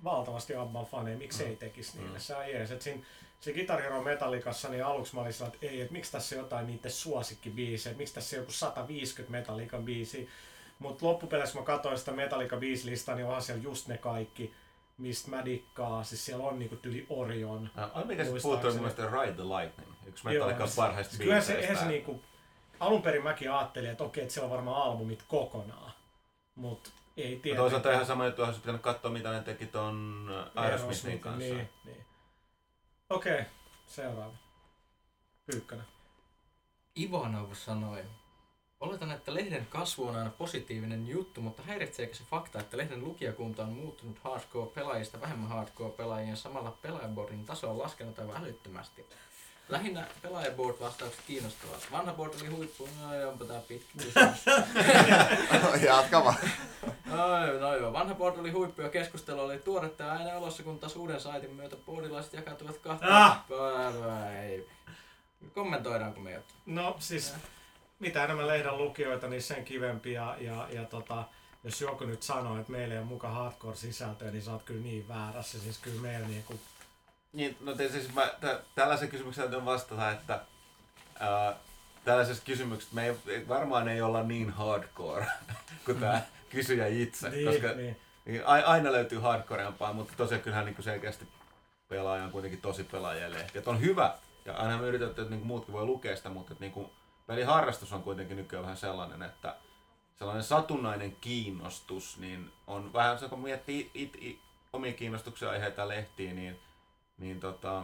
valtavasti Abban faneja, miksi ei tekisi niille, Mm. se on jees. Et siinä, se Guitar Metallicassa, niin aluksi mä olin että ei, että miksi tässä jotain niiden suosikkibiisejä, että miksi tässä joku 150 Metallican biisiä. Mutta loppupeleissä kun mä katsoin sitä Metallica biisilistaa, niin onhan siellä just ne kaikki. mistä mä dikkaan. Siis siellä on niinku tyli Orion. Ai mikä se puuttuu Muistaakseni. mun mielestä Ride the Lightning. Yksi Joo, Metallican siis- parhaista siis Kyllä se, eihän biiseistä. se niinku, alun perin mäkin ajattelin, että okei, että siellä on varmaan albumit kokonaan. Mut ei tiedä. toisaalta ihan sama juttu, olisi pitänyt katsoa mitä ne teki ton Aerosmithin kanssa. Niin, niin. Okei, okay, seuraava. Pyykkönen. Ivanov sanoi, Oletan, että lehden kasvu on aina positiivinen juttu, mutta häiritseekö se fakta, että lehden lukijakunta on muuttunut hardcore-pelaajista vähemmän hardcore-pelaajien ja samalla pelaajaboardin taso on laskenut aivan älyttömästi? Lähinnä pelaajaboard-vastaukset kiinnostavat. Vanha board oli huippu, no joo, onpa tää pitkä kysymys. Jatka vaan. No, joo, no joo, vanha board oli huippu ja keskustelu oli tuoretta ja aina olossa, kun taas uuden saitin myötä boardilaiset jakautuvat kahteen. Ah! Kommentoidaanko me jotain? No siis, mitä enemmän lehden lukijoita, niin sen kivempi. Ja, ja, ja tota, jos joku nyt sanoo, että meillä ei ole muka hardcore-sisältöä, niin sä oot kyllä niin väärässä. Siis kyllä meillä niinku... Niin, no te, siis mä, tä, tällaisen kysymyksen täytyy vastata, että ää, tällaisessa kysymyksessä me ei, varmaan ei olla niin hardcore kuin tämä kysyjä itse, Niin, koska niin. niin, a- aina löytyy hardcoreampaa, mutta tosiaan kyllähän niin selkeästi pelaaja on kuitenkin tosi pelaajien lehti. Että on hyvä, ja aina me yritetään, että niin muutkin voi lukea sitä, mutta että niin kuin, peliharrastus on kuitenkin nykyään vähän sellainen, että sellainen satunnainen kiinnostus, niin on vähän se, kun miettii it, it, omia kiinnostuksia aiheita lehtiin, niin, niin tota,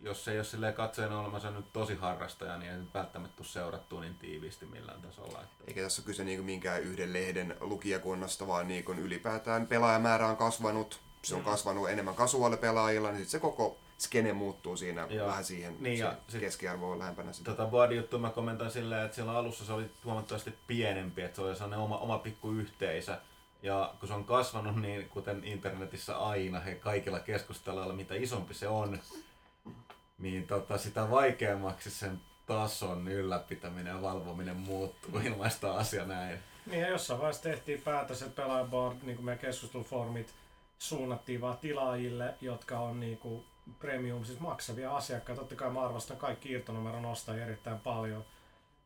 jos ei ole silleen katsojana olemassa nyt tosi harrastaja, niin ei välttämättä tule seurattua niin tiiviisti millään tasolla. Että Eikä tässä ole kyse niinku minkään yhden lehden lukijakunnasta, vaan niinku ylipäätään pelaajamäärä on kasvanut. Se on Mm. kasvanut enemmän kasuaalipelaajilla, niin sit se koko skene muuttuu siinä Joo. vähän siihen. Niin, ja se sit- keskiarvo on lähempänä sitä. Tota board-juttu mä kommentoin silleen, että silloin alussa se oli huomattavasti pienempi, että se oli sellainen oma, oma pikku yhteisö. Ja kun se on kasvanut, niin kuten internetissä aina, he kaikilla keskusteluilla, mitä isompi se on, niin tota, sitä vaikeammaksi sen tason ylläpitäminen ja valvominen muuttuu ilmaista asia näin. Niin ja jossain vaiheessa tehtiin päätös, että pelaajaboard, niin kuin meidän keskustelufoorumit, suunnattiin vaan tilaajille, jotka on niin kuin premium, siis maksavia asiakkaita. Totta kai mä arvostan kaikki irtonumeron ostajia erittäin paljon,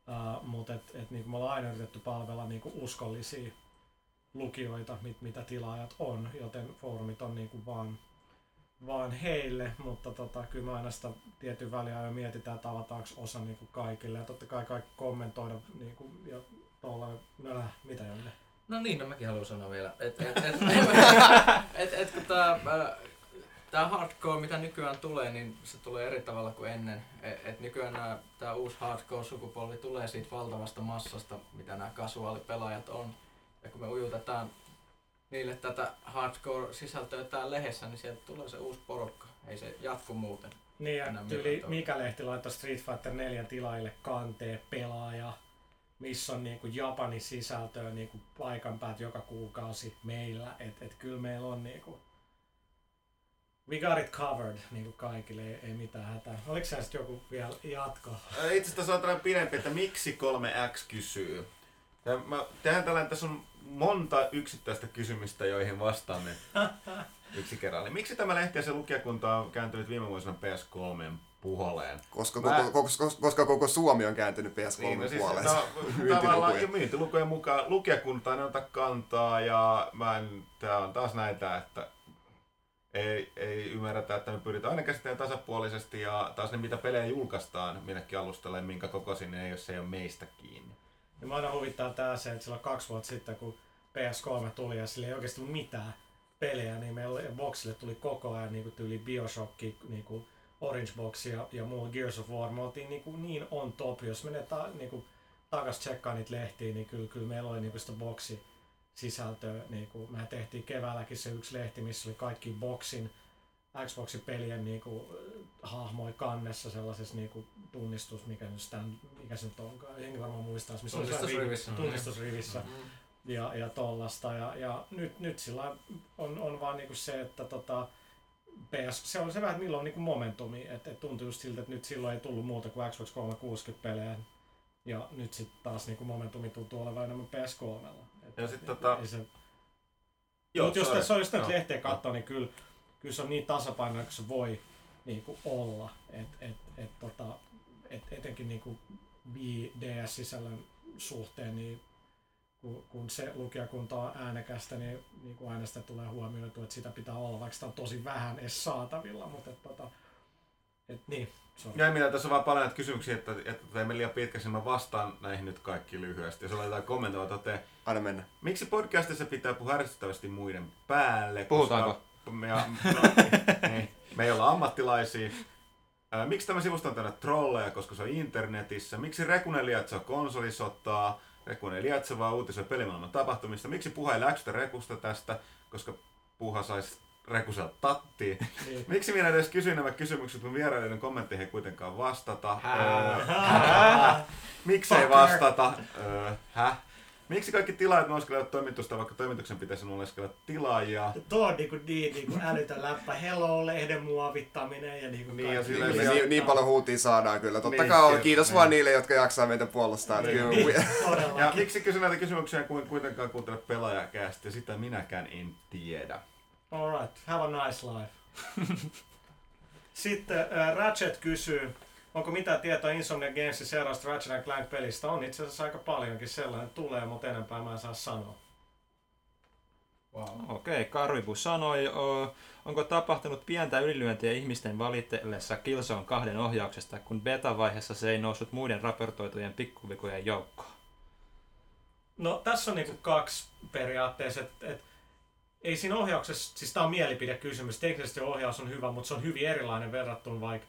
uh, mutta et, et, niin me ollaan aina yritetty palvella niin uskollisia lukijoita, mit, mitä tilaajat on, joten foorumit on niin kuin vaan, vaan heille, mutta tota, kyllä me aina sitä tietyn väliä jo mietitään, että avataanko osa niin kuin kaikille. Ja totta kai kaikki kommentoida niin kuin, ja tuolla, no nää, mitä Janne? No niin, no mäkin haluan sanoa vielä, että et, et, et, et, kun tää, ää, tää hardcore, mitä nykyään tulee, niin se tulee eri tavalla kuin ennen. Et, et nykyään tää uusi hardcore-sukupolvi tulee siitä valtavasta massasta, mitä nämä kasuaalipelaajat on. Ja kun me ujutetaan niille tätä hardcore-sisältöä täällä lehdessä, niin sieltä tulee se uusi porukka. Ei se jatku muuten. Niin ja tyyli tavalla. Mika Lehti laittoi Street Fighter 4 tilaille kanteen pelaaja, missä on niinku Japanin sisältöä niinku paikan päät joka kuukausi meillä. Et, et kyllä meillä on niinku We got it covered niinku kaikille, ei, ei mitään hätää. Oliko se sitten joku vielä jatko? Itse asiassa on tällainen pidempi, että miksi 3X kysyy. Ja mä tehdään tällainen, tässä on monta yksittäistä kysymystä, joihin vastaamme yksi kerralla. Miksi tämä lehti ja sen lukijakunta on kääntynyt viime vuosina PS3 puoleen? Koska, Mä- koko, koska, koska koko Suomi on kääntynyt PS3 Niin, no siis, puoleen. no, tavallaan jo myyntilukujen mukaan lukijakuntaan ei ota kantaa ja mä en, tää on taas näitä, että ei, ei ymmärretä, että me pyritään aina käsittelemään tasapuolisesti ja taas ne mitä pelejä julkaistaan minnekin alustalle, minkä kokoisin, niin ei, jos se ei ole meistä kiinni. Ja mä aina huvittaa tää se, että silloin kaksi vuotta sitten, kun PS3 tuli ja sillä ei oikeasti mitään pelejä, niin meillä Boxille tuli koko ajan niin tyyli Bioshock, niin kuin Orange Box ja, ja muu Gears of War. Me oltiin niin, kuin niin on top. Jos menee ta, niin kuin, takas tsekkaan niitä lehtiä, niin kyllä, kyllä meillä oli niin kuin sitä boksi sisältöä. Niin kuin, mehän tehtiin keväälläkin se yksi lehti, missä oli kaikki boxin Xboxin pelien niin kuin, hahmoi kannessa sellaisessa niin kuin, tunnistus, mikä, nyt sitä, mikä se nyt onkaan. Jengi varmaan muistaa, missä oli Tunnistusrivissä. vi- tunnistusrivissä ja, ja tollasta. Ja, ja nyt, nyt sillä on, on vaan niinku se, että tota, PS, se on se vähän, milloin on niinku momentumi. Että et tuntuu just siltä, että nyt silloin ei tullut muuta kuin Xbox 360 pelejä. Ja nyt sitten taas niinku momentumi tuntuu olevan enemmän PS3. Ja sit tota- ei se, Joo, Mutta jos tässä on just nyt Joo. lehteä katsoo, niin kyllä, kyllä se on niin tasapainoinen kuin se voi niinku olla. Et, et, et, tota, et, etenkin niinku DS-sisällön suhteen, niin kun, kun se lukijakunta on äänekästä, niin, niin kuin aina sitä tulee huomioitu, että sitä pitää olla, vaikka sitä on tosi vähän edes saatavilla, mutta et, tota, et, niin, sorry. Ja minä tässä on vaan paljon näitä kysymyksiä, että, että teemme liian pitkäksi, mä vastaan näihin nyt kaikki lyhyesti. Jos on jotain kommentoiva, toteaa, Aina mennä. miksi podcastissa pitää puhua ärsyttävästi muiden päälle? Puhutaanko? Koska me, no, ei, me ei olla ammattilaisia. Ää, Miksi tämä sivusto on täynnä trolleja, koska se on internetissä? Miksi Rekunen lietsoo konsolisotaa? Rekunen lietsoo vaan uutisoi pelimaailman tapahtumista. Miksi puha ei läksytä Rekusta tästä, koska puha saisi Rekuselta tattiin? Niin. Miksi minä edes kysyin nämä kysymykset, kun vierailijoiden kommentteihin ei kuitenkaan vastata? Hää. Öö, hää. Miksei Fucker. vastata? Öö, häh? Miksi kaikki tilaajat oleskelevat toimitusta, vaikka toimituksen pitäisi oleskella tilaajia? Tuo on niinku niin, niinku älytön läppä. Hello, lehden muovittaminen ja niinku Niin, ja Niin, se- niin, niin paljon huutia saadaan kyllä. Totta Niin, kai kyllä, kiitos niin. vaan niille, jotka jaksaa meitä puolustaa. Niin, Kyllä, niin, Ja miksi kysyn näitä kysymyksiä, kun en kuitenkaan kuuntele pelaajakästä? Sitä minäkään en tiedä. Alright, have a nice life. Sitten äh, Ratchet kysyy, onko mitään tietoa Insomnia Gamesin seuraavasta Ratchet Clank pelistä? On itse asiassa aika paljonkin sellainen tulee, mutta enempää mä en saa sanoa. Wow. Okei, okay, Karvipu sanoi, o, onko tapahtunut pientä ylilyöntiä ihmisten valitellessa Killzone kahden ohjauksesta, kun beta-vaiheessa se ei noussut muiden raportoitujen pikkuvikojen joukkoon? No tässä on niinku kaksi periaatteessa, että et, ei siinä ohjauksessa, siis tää on mielipidekysymys, teknisesti ohjaus on hyvä, mutta se on hyvin erilainen verrattuna vaikka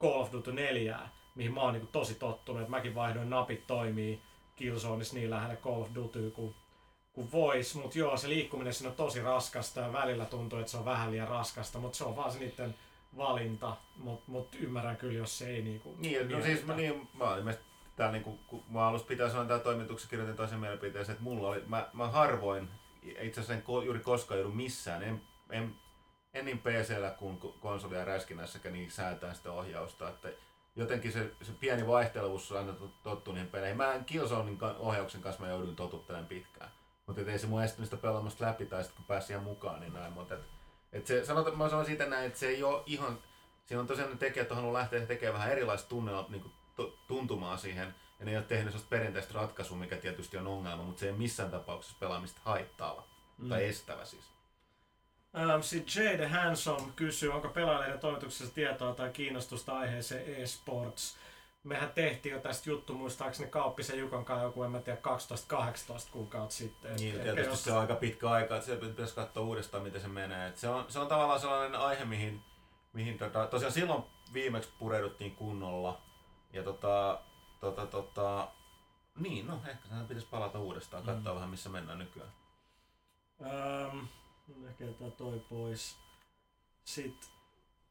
Call of Duty 4, mihin mä oon niinku tosi tottunut, että mäkin vaihdoin napit toimii Killzoneissa niin lähelle Call of Duty kuin, kuin vois, mutta joo, se liikkuminen siinä on tosi raskasta ja välillä tuntuu, että se on vähän liian raskasta, mutta se on vaan se niiden valinta, mutta mut ymmärrän kyllä, jos se ei niinku Niin, no miellytä. siis mä, niin, mä olin tää niinku, kun mä alussa pitää sanoa tää toimituksessa kirjoitin toisen mielipiteeseen, että mulla oli, mä, mä harvoin, itse asiassa en ko, juuri koskaan joudu missään, en, en, en niin PCllä kuin ko- konsoli- ja räskinässäkään niin säätää sitä ohjausta, että jotenkin se, se pieni vaihtelevuus on aina tot- tottu niihin peleihin. Mä en Killzonein ohjauksen kanssa mä jouduin totuttelemaan pitkään. Mutta ei se mun estänyt sitä pelaamasta läpi tai sitten kun pääsi siihen mukaan, niin näin. Mutta et, et se, sanotaan, mä sanon siitä näin, että se ei ole ihan, siinä on tosiaan ne tekijät, on halunnut lähteä tekemään vähän erilaista tunnelmaa, niin to, tuntumaa siihen. Ja ne ei ole tehnyt sellaista perinteistä ratkaisua, mikä tietysti on ongelma, mutta se ei missään tapauksessa pelaamista haittaava. Mm. Tai estävä siis. Ähm, Sitten Jade Hanson kysyy, onko pelaajien toimituksessa tietoa tai kiinnostusta aiheeseen e-sports. Mehän tehtiin jo tästä juttu, muistaakseni Kauppisen Jukan kanssa joku, en mä tiedä, 12-18 kuukautta sitten. Et Niin, ehkä tietysti jos- se on aika pitkä aika, että se pitäisi katsoa uudestaan, miten se menee. Et se, on, se on tavallaan sellainen aihe, mihin, mihin tota, tosiaan silloin viimeksi pureuduttiin kunnolla. Ja tota, tota, tota, niin, no ehkä tähän pitäisi palata uudestaan, katsoa mm. vähän missä mennään nykyään. Ähm, ehkä jätetään toi pois. Sitten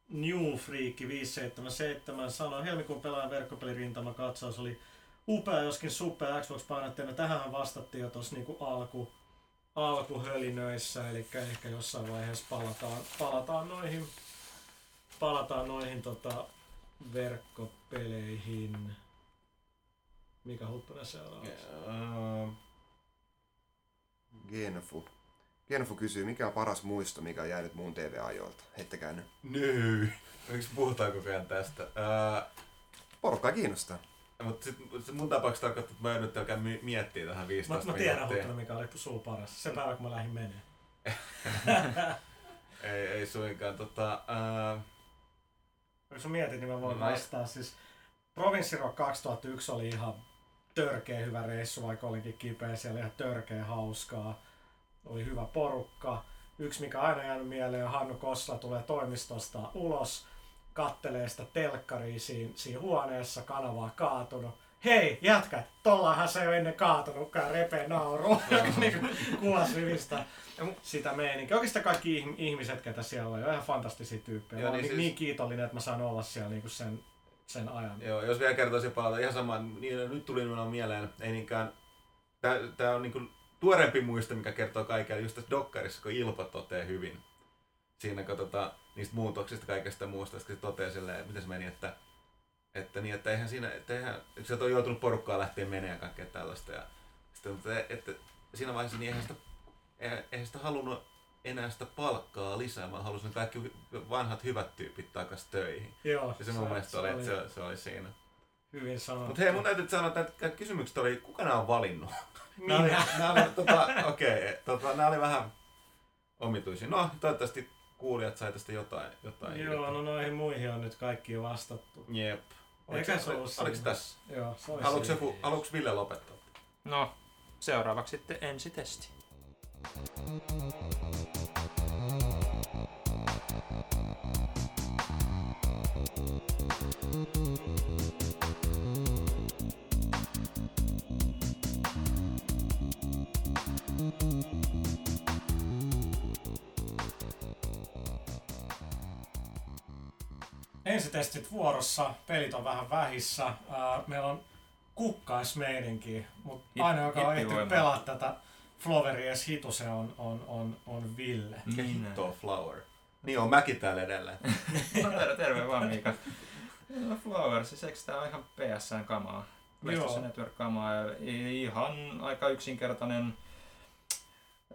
New Freak 577 sanoi, helmikuun pelaajan verkkopelirintama katsaus oli upea, joskin suppea Xbox painotteena. Tähän vastattiin jo tuossa niinku alku, alkuhölinöissä, eli ehkä jossain vaiheessa palataan, palataan noihin, palataan noihin tota, verkkopeleihin. Mikä Huttunen seuraavaksi? Öö, Genfu. Genfu kysyy, mikä on paras muisto, mikä on jäänyt muun TV-ajoilta? Heittäkää nyt. Nöy. Miksi puhutaan koko ajan tästä? Öö, Porukkaa kiinnostaa. mutta sit, mun tapauksessa tarkoittaa, että mä en nyt alkaa mi- miettiä tähän Mä, 15 mä tiedän minuuttia. Huttunen, mikä oli suu paras. Se päivä, kun mä lähdin menee. Ei, ei suinkaan. Tota, öö, Jos sä mietit, niin mä voin Mä- vastaa. Siis Province Rock 2001 oli ihan törkeä hyvä reissu, vaikka olinkin kipeä. Siellä ihan törkeä hauskaa. Oli hyvä porukka. Yksi, mikä aina jäänyt mieleen, on Hannu Kossla tulee toimistosta ulos, kattelee sitä telkkaria siinä, siinä huoneessa, kanavaa kaatunut. Hei, jätkät, tollahan se ei ole ennen kaatunutkaan, repee nauru. niin kuvasrivistä sitä meininkiä. Oikeastaan kaikki ihm- ihmiset, ketä siellä on, on ihan fantastisia tyyppejä. Joo, niin, niin niin, siis- niin kiitollinen, että mä saan olla siellä niinku sen, sen ajan. Joo, jos vielä kertoisin palata ihan samaan, niin nyt tuli minulla mieleen, ei niinkään, tää on niinku tuoreempi muisto, mikä kertoo kaikille just tässä dokkarissa, kun Ilpo toteaa hyvin. Siinä tota, niistä muutoksista kaikesta muusta, kun se toteaa silleen, miten se meni, että, että, niin, että eihän siinä, että eihän, että on joutunut porukkaa lähteä menemään ja kaikkea tällaista. Ja sitten, että, että siinä vaiheessa niin eihän sitä, eihän sitä halunnut enää sitä palkkaa lisää, vaan halusin kaikki vanhat hyvät tyypit takaisin töihin. Joo, Ja se mun mielestä oli, että se, se oli siinä. hyvin sanottu. Mutta hei, mun täytyy sanoa, että nämä kysymykset oli, kuka nämä on valinnut? Nää oli, Minä. nää oli, tota, okei, tota, nää oli vähän omituisia. No, toivottavasti kuulijat sai tästä jotain. jotain Joo, irti. no noihin muihin on nyt kaikki vastattu. Jep. Eikä se ollut Oliko siinä. tässä? Joo, se Haluatko, siinä. joku, haluatko Ville lopettaa? No, seuraavaksi sitten ensitesti. Ensitestit vuorossa, pelit on vähän vähissä. Meillä on kukkaismeininki, mutta aina joka on ehtinyt pelaa tätä Floveri edes hituse on, on, on, on Ville. On Flower? Niin on mäkin täällä edelleen. No terve, terve vaan Miika. No Flowers, siis eikö tää on ihan PSN kamaa? PlayStation Joo. Network kamaa ihan aika yksinkertainen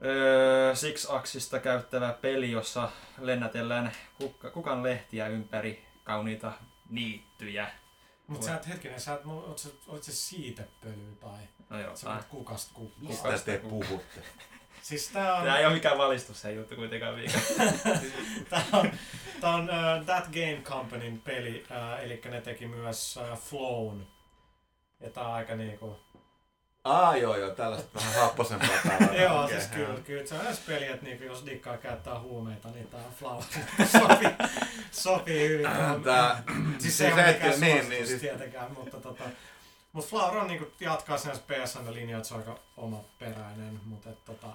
öö, Six-aksista käyttävä peli, jossa lennätellään kukka, kukan lehtiä ympäri kauniita niittyjä. Mutta sä et hetkinen, sä et, oot, sä, oot se siitepöly tai No joo, sä oot kukasta kukkaa. Mistä te puhutte? Siis tää on, tää ei ole mikään valistus se juttu kuitenkaan Miika. tää on, tää on uh, That Game Companyn peli, uh, eli ne teki myös uh, Flown. Ja tää on aika niinku... Aa joo joo, tällaista vähän happosempaa täällä. Joo, siis joo. kyllä, kyllä se on edes peli, että niinku, jos dikkaa käyttää huumeita, niin tää on Flower sopii, sopii hyvin. tuohon. Tää, siis se se ei ole hetki- mikään niin, niin, siis- tietenkään, mutta tota, mut Flower on niinku jatkaa sen PSN-linjaa, että se on aika omaperäinen, mutta et, tota,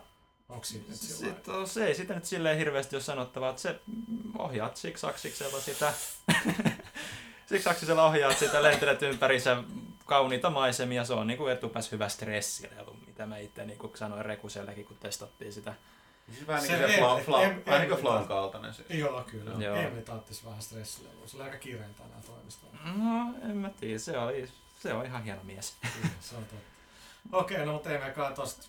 onko siitä nyt sillä lailla? Sitten on, se ei sitä nyt silleen hirveästi ole sanottavaa, että se ohjaat siksaksiksella sitä, siksaksisella ohjaat sitä, lentelet ympärissä kauniita maisemia, se on niinku etupäs hyvä stressirelu, mitä mä itse niinku sanoin Rekusellekin, kun testattiin sitä. Siis vähän Se niin kuin vähän niin kuin Emily flown taas- kaltainen siis. Joo, kyllä. Joo. Joo. Emily taattis vähän stressilevua. Se oli aika kirein tänään toimistolla. No, en mä tiedä, se, oli, se on ihan hieno mies. se on totta. Okei, no mutta ei mekaan tosta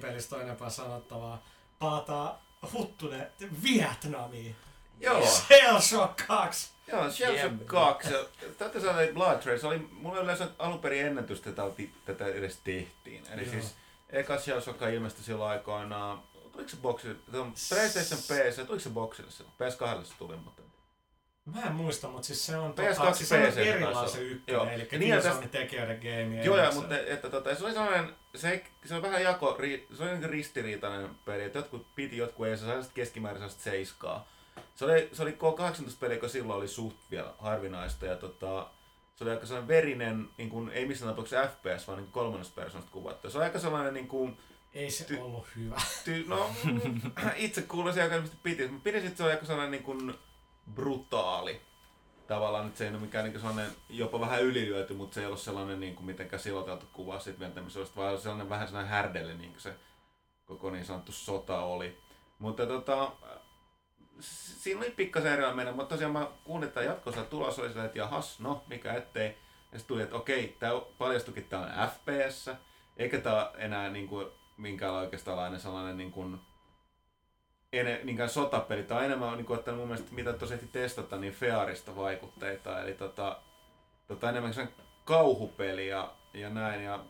pelistä ole enempää sanottavaa. Palataan Huttunen Vietnamiin. Joo. Shell Shock 2. Joo, Shell Shock Jembe. 2. ja Täytyy sanoa, että Blood Trace oli, mulla yleensä alun perin ennätys tätä, tätä edes tehtiin. Eli Joo. siis eka Shell Shock ilmestyi silloin aikoinaan, tuliko se boksille, PlayStation PC, tuliko se boksille silloin? PS2 se tuli, mutta Mä en muista, mutta siis se on, PS2 tota, siis se on PC erilaisen olla. ykkönen, Joo. eli niin, Killzone tekijöiden game. Joo, ja, mutta että, tota, se oli sellainen, se, se on vähän jako, se oli niin ristiriitainen peli, että jotkut piti, jotkut ei, se sai sellaista seiskaa. Se oli, se oli K18-peli, joka silloin oli suht vielä harvinaista, ja tota, se oli aika sellainen verinen, niin kuin, ei missään tapauksessa FPS, vaan niin kolmannesta persoonasta kuvattu. Se oli aika sellainen niin kuin, Ei se Ty- ollut hyvä. ty, no, itse kuulisin aika ilmeisesti piti. Mä pidin sit se oli aika sellainen niin kuin brutaali. Tavallaan nyt se ei ole mikään niin sellainen jopa vähän ylilyöty, mutta se ei ollut sellainen niin kuin mitenkään siloteltu kuva siitä ventämisestä, vaan sellainen vähän sellainen härdelle niin kuin se koko niin sanottu sota oli. Mutta tota, siinä oli pikkasen erilainen mennä, mutta tosiaan mä kuulin, että jatkossa tulos oli silleen, että jahas, no mikä ettei. Ja sitten tuli, että okei, tämä paljastukin, että tämä on FPS, eikä tämä enää niin kuin, minkäänlainen oikeastaan sellainen niin kuin, ene, niinkään sotapeli. Tämä on enemmän niin kuin, ottanut mun mielestä, mitä ehti testata, niin Fearista vaikutteita. Eli tota, tota enemmän kauhupeli ja, ja näin. Ja,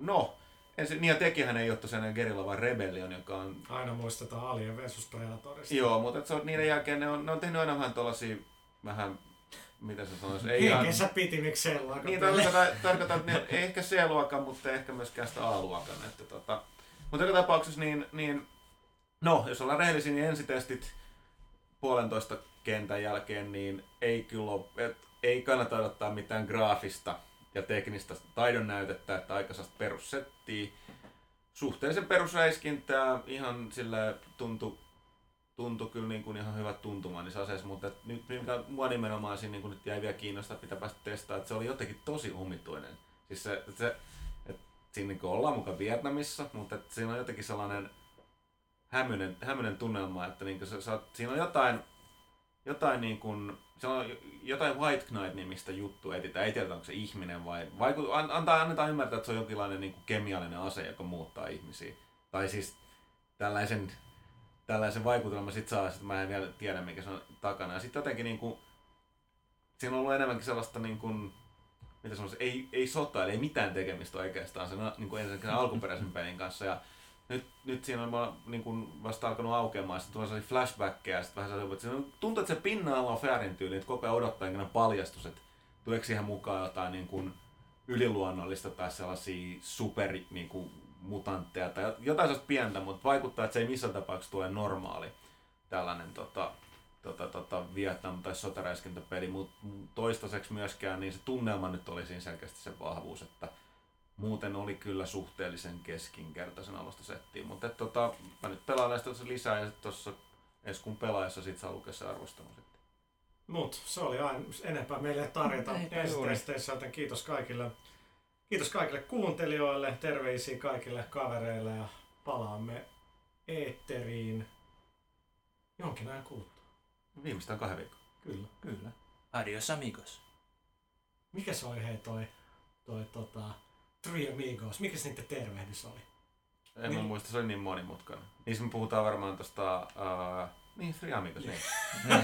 no, ensin, niin ja tekihän ei ole tosiaan Gerilla, vaan Rebellion, joka on Aina muistetaan Alien vs Predatorista. Joo, mutta et se on, niiden jälkeen ne on, ne on tehnyt aina vähän tuollaisia, vähän, mitä se sanoisi, ei ihan... Henkensä piti, miksi sellainen. Niin, tarkoitan, tarkoitan, että ne, ei ehkä C-luokan, mutta ei ehkä myöskään sitä A-luokan. Että, tota, mutta joka tapauksessa, niin, niin, no, jos ollaan rehellisiä, niin ensitestit puolentoista kentän jälkeen, niin ei kyllä ole, et, ei kannata odottaa mitään graafista ja teknistä taidon näytettä, että aika perussettiä. Suhteellisen perusräiskintää, ihan sillä tuntui tuntui kyllä niin kuin ihan hyvät tuntuma niissä aseissa, mutta nyt mikä mua nimenomaan siinä niin kuin nyt jäi vielä kiinnostaa, pitää päästä testaamaan, että se oli jotenkin tosi omituinen. Siis se, se että siinä niin kuin ollaan mukaan Vietnamissa, mutta että siinä on jotenkin sellainen hämyinen, hämyinen tunnelma, että niin kuin se, oot- siinä on jotain, jotain niin kuin, se on jotain White Knight-nimistä juttua etsitään, ei tiedä onko se ihminen vai, vaiku, an, antaa, annetaan ymmärtää, että se on jonkinlainen niin kuin kemiallinen ase, joka muuttaa ihmisiä. Tai siis tällaisen tällaisen vaikutelman sit saa, että mä en vielä tiedä mikä se on takana. Ja sitten jotenkin niinku, siinä on ollut enemmänkin sellaista niinku, mitä sanoisi, ei, ei sota, eli ei mitään tekemistä oikeastaan sen niin kuin ensinnäkin sen alkuperäisen pelin kanssa. Ja nyt, nyt siinä on niin kuin vasta alkanut aukeamaan, sitten tulee sellaisia flashbackkejä, ja sitten vähän sellaisia, että tuntuu, että se pinna on Fairin tyyli, että koko ajan odottaa paljastus, että tuleeko siihen mukaan jotain niin kuin yliluonnollista tai sellaisia super niin kuin, mutantteja tai jotain sellaista pientä, mutta vaikuttaa, että se ei missään tapauksessa tule normaali tällainen tota, tota, tota, Vietnam- tai sotaräiskintäpeli, mutta toistaiseksi myöskään niin se tunnelma nyt oli siinä selkeästi se vahvuus, että muuten oli kyllä suhteellisen keskinkertaisen alusta settiin, mutta et, tota, mä nyt pelaan sitä lisää ja sitten tuossa Eskun pelaajassa sit saa lukea se arvostelu sitten. Mut se oli aina enempää meille tarjota esitesteissä, joten kiitos kaikille. Kiitos kaikille kuuntelijoille, terveisiä kaikille kavereille ja palaamme eetteriin jonkin ajan kuluttua. Viimeistään kahden viikon. Kyllä. Kyllä. Adios amigos. Mikä se oli hei toi, toi tota, Three Amigos, mikä se niiden tervehdys oli? En Niin. mä muista, se oli niin monimutkainen. Niissä me puhutaan varmaan tosta... Uh, niin, Three Amigos,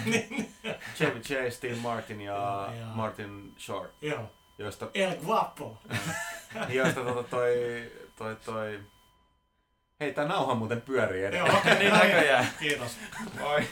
niin. Chevy Chase, Steve Martin ja Joo, joo. Martin Short, Joo, joista, El Guapo. joista tota toi, toi, toi... Hei, tää nauha muuten pyörii edelleen. Joo, okei, Niin no niin. näköjään. Kiitos. Moi.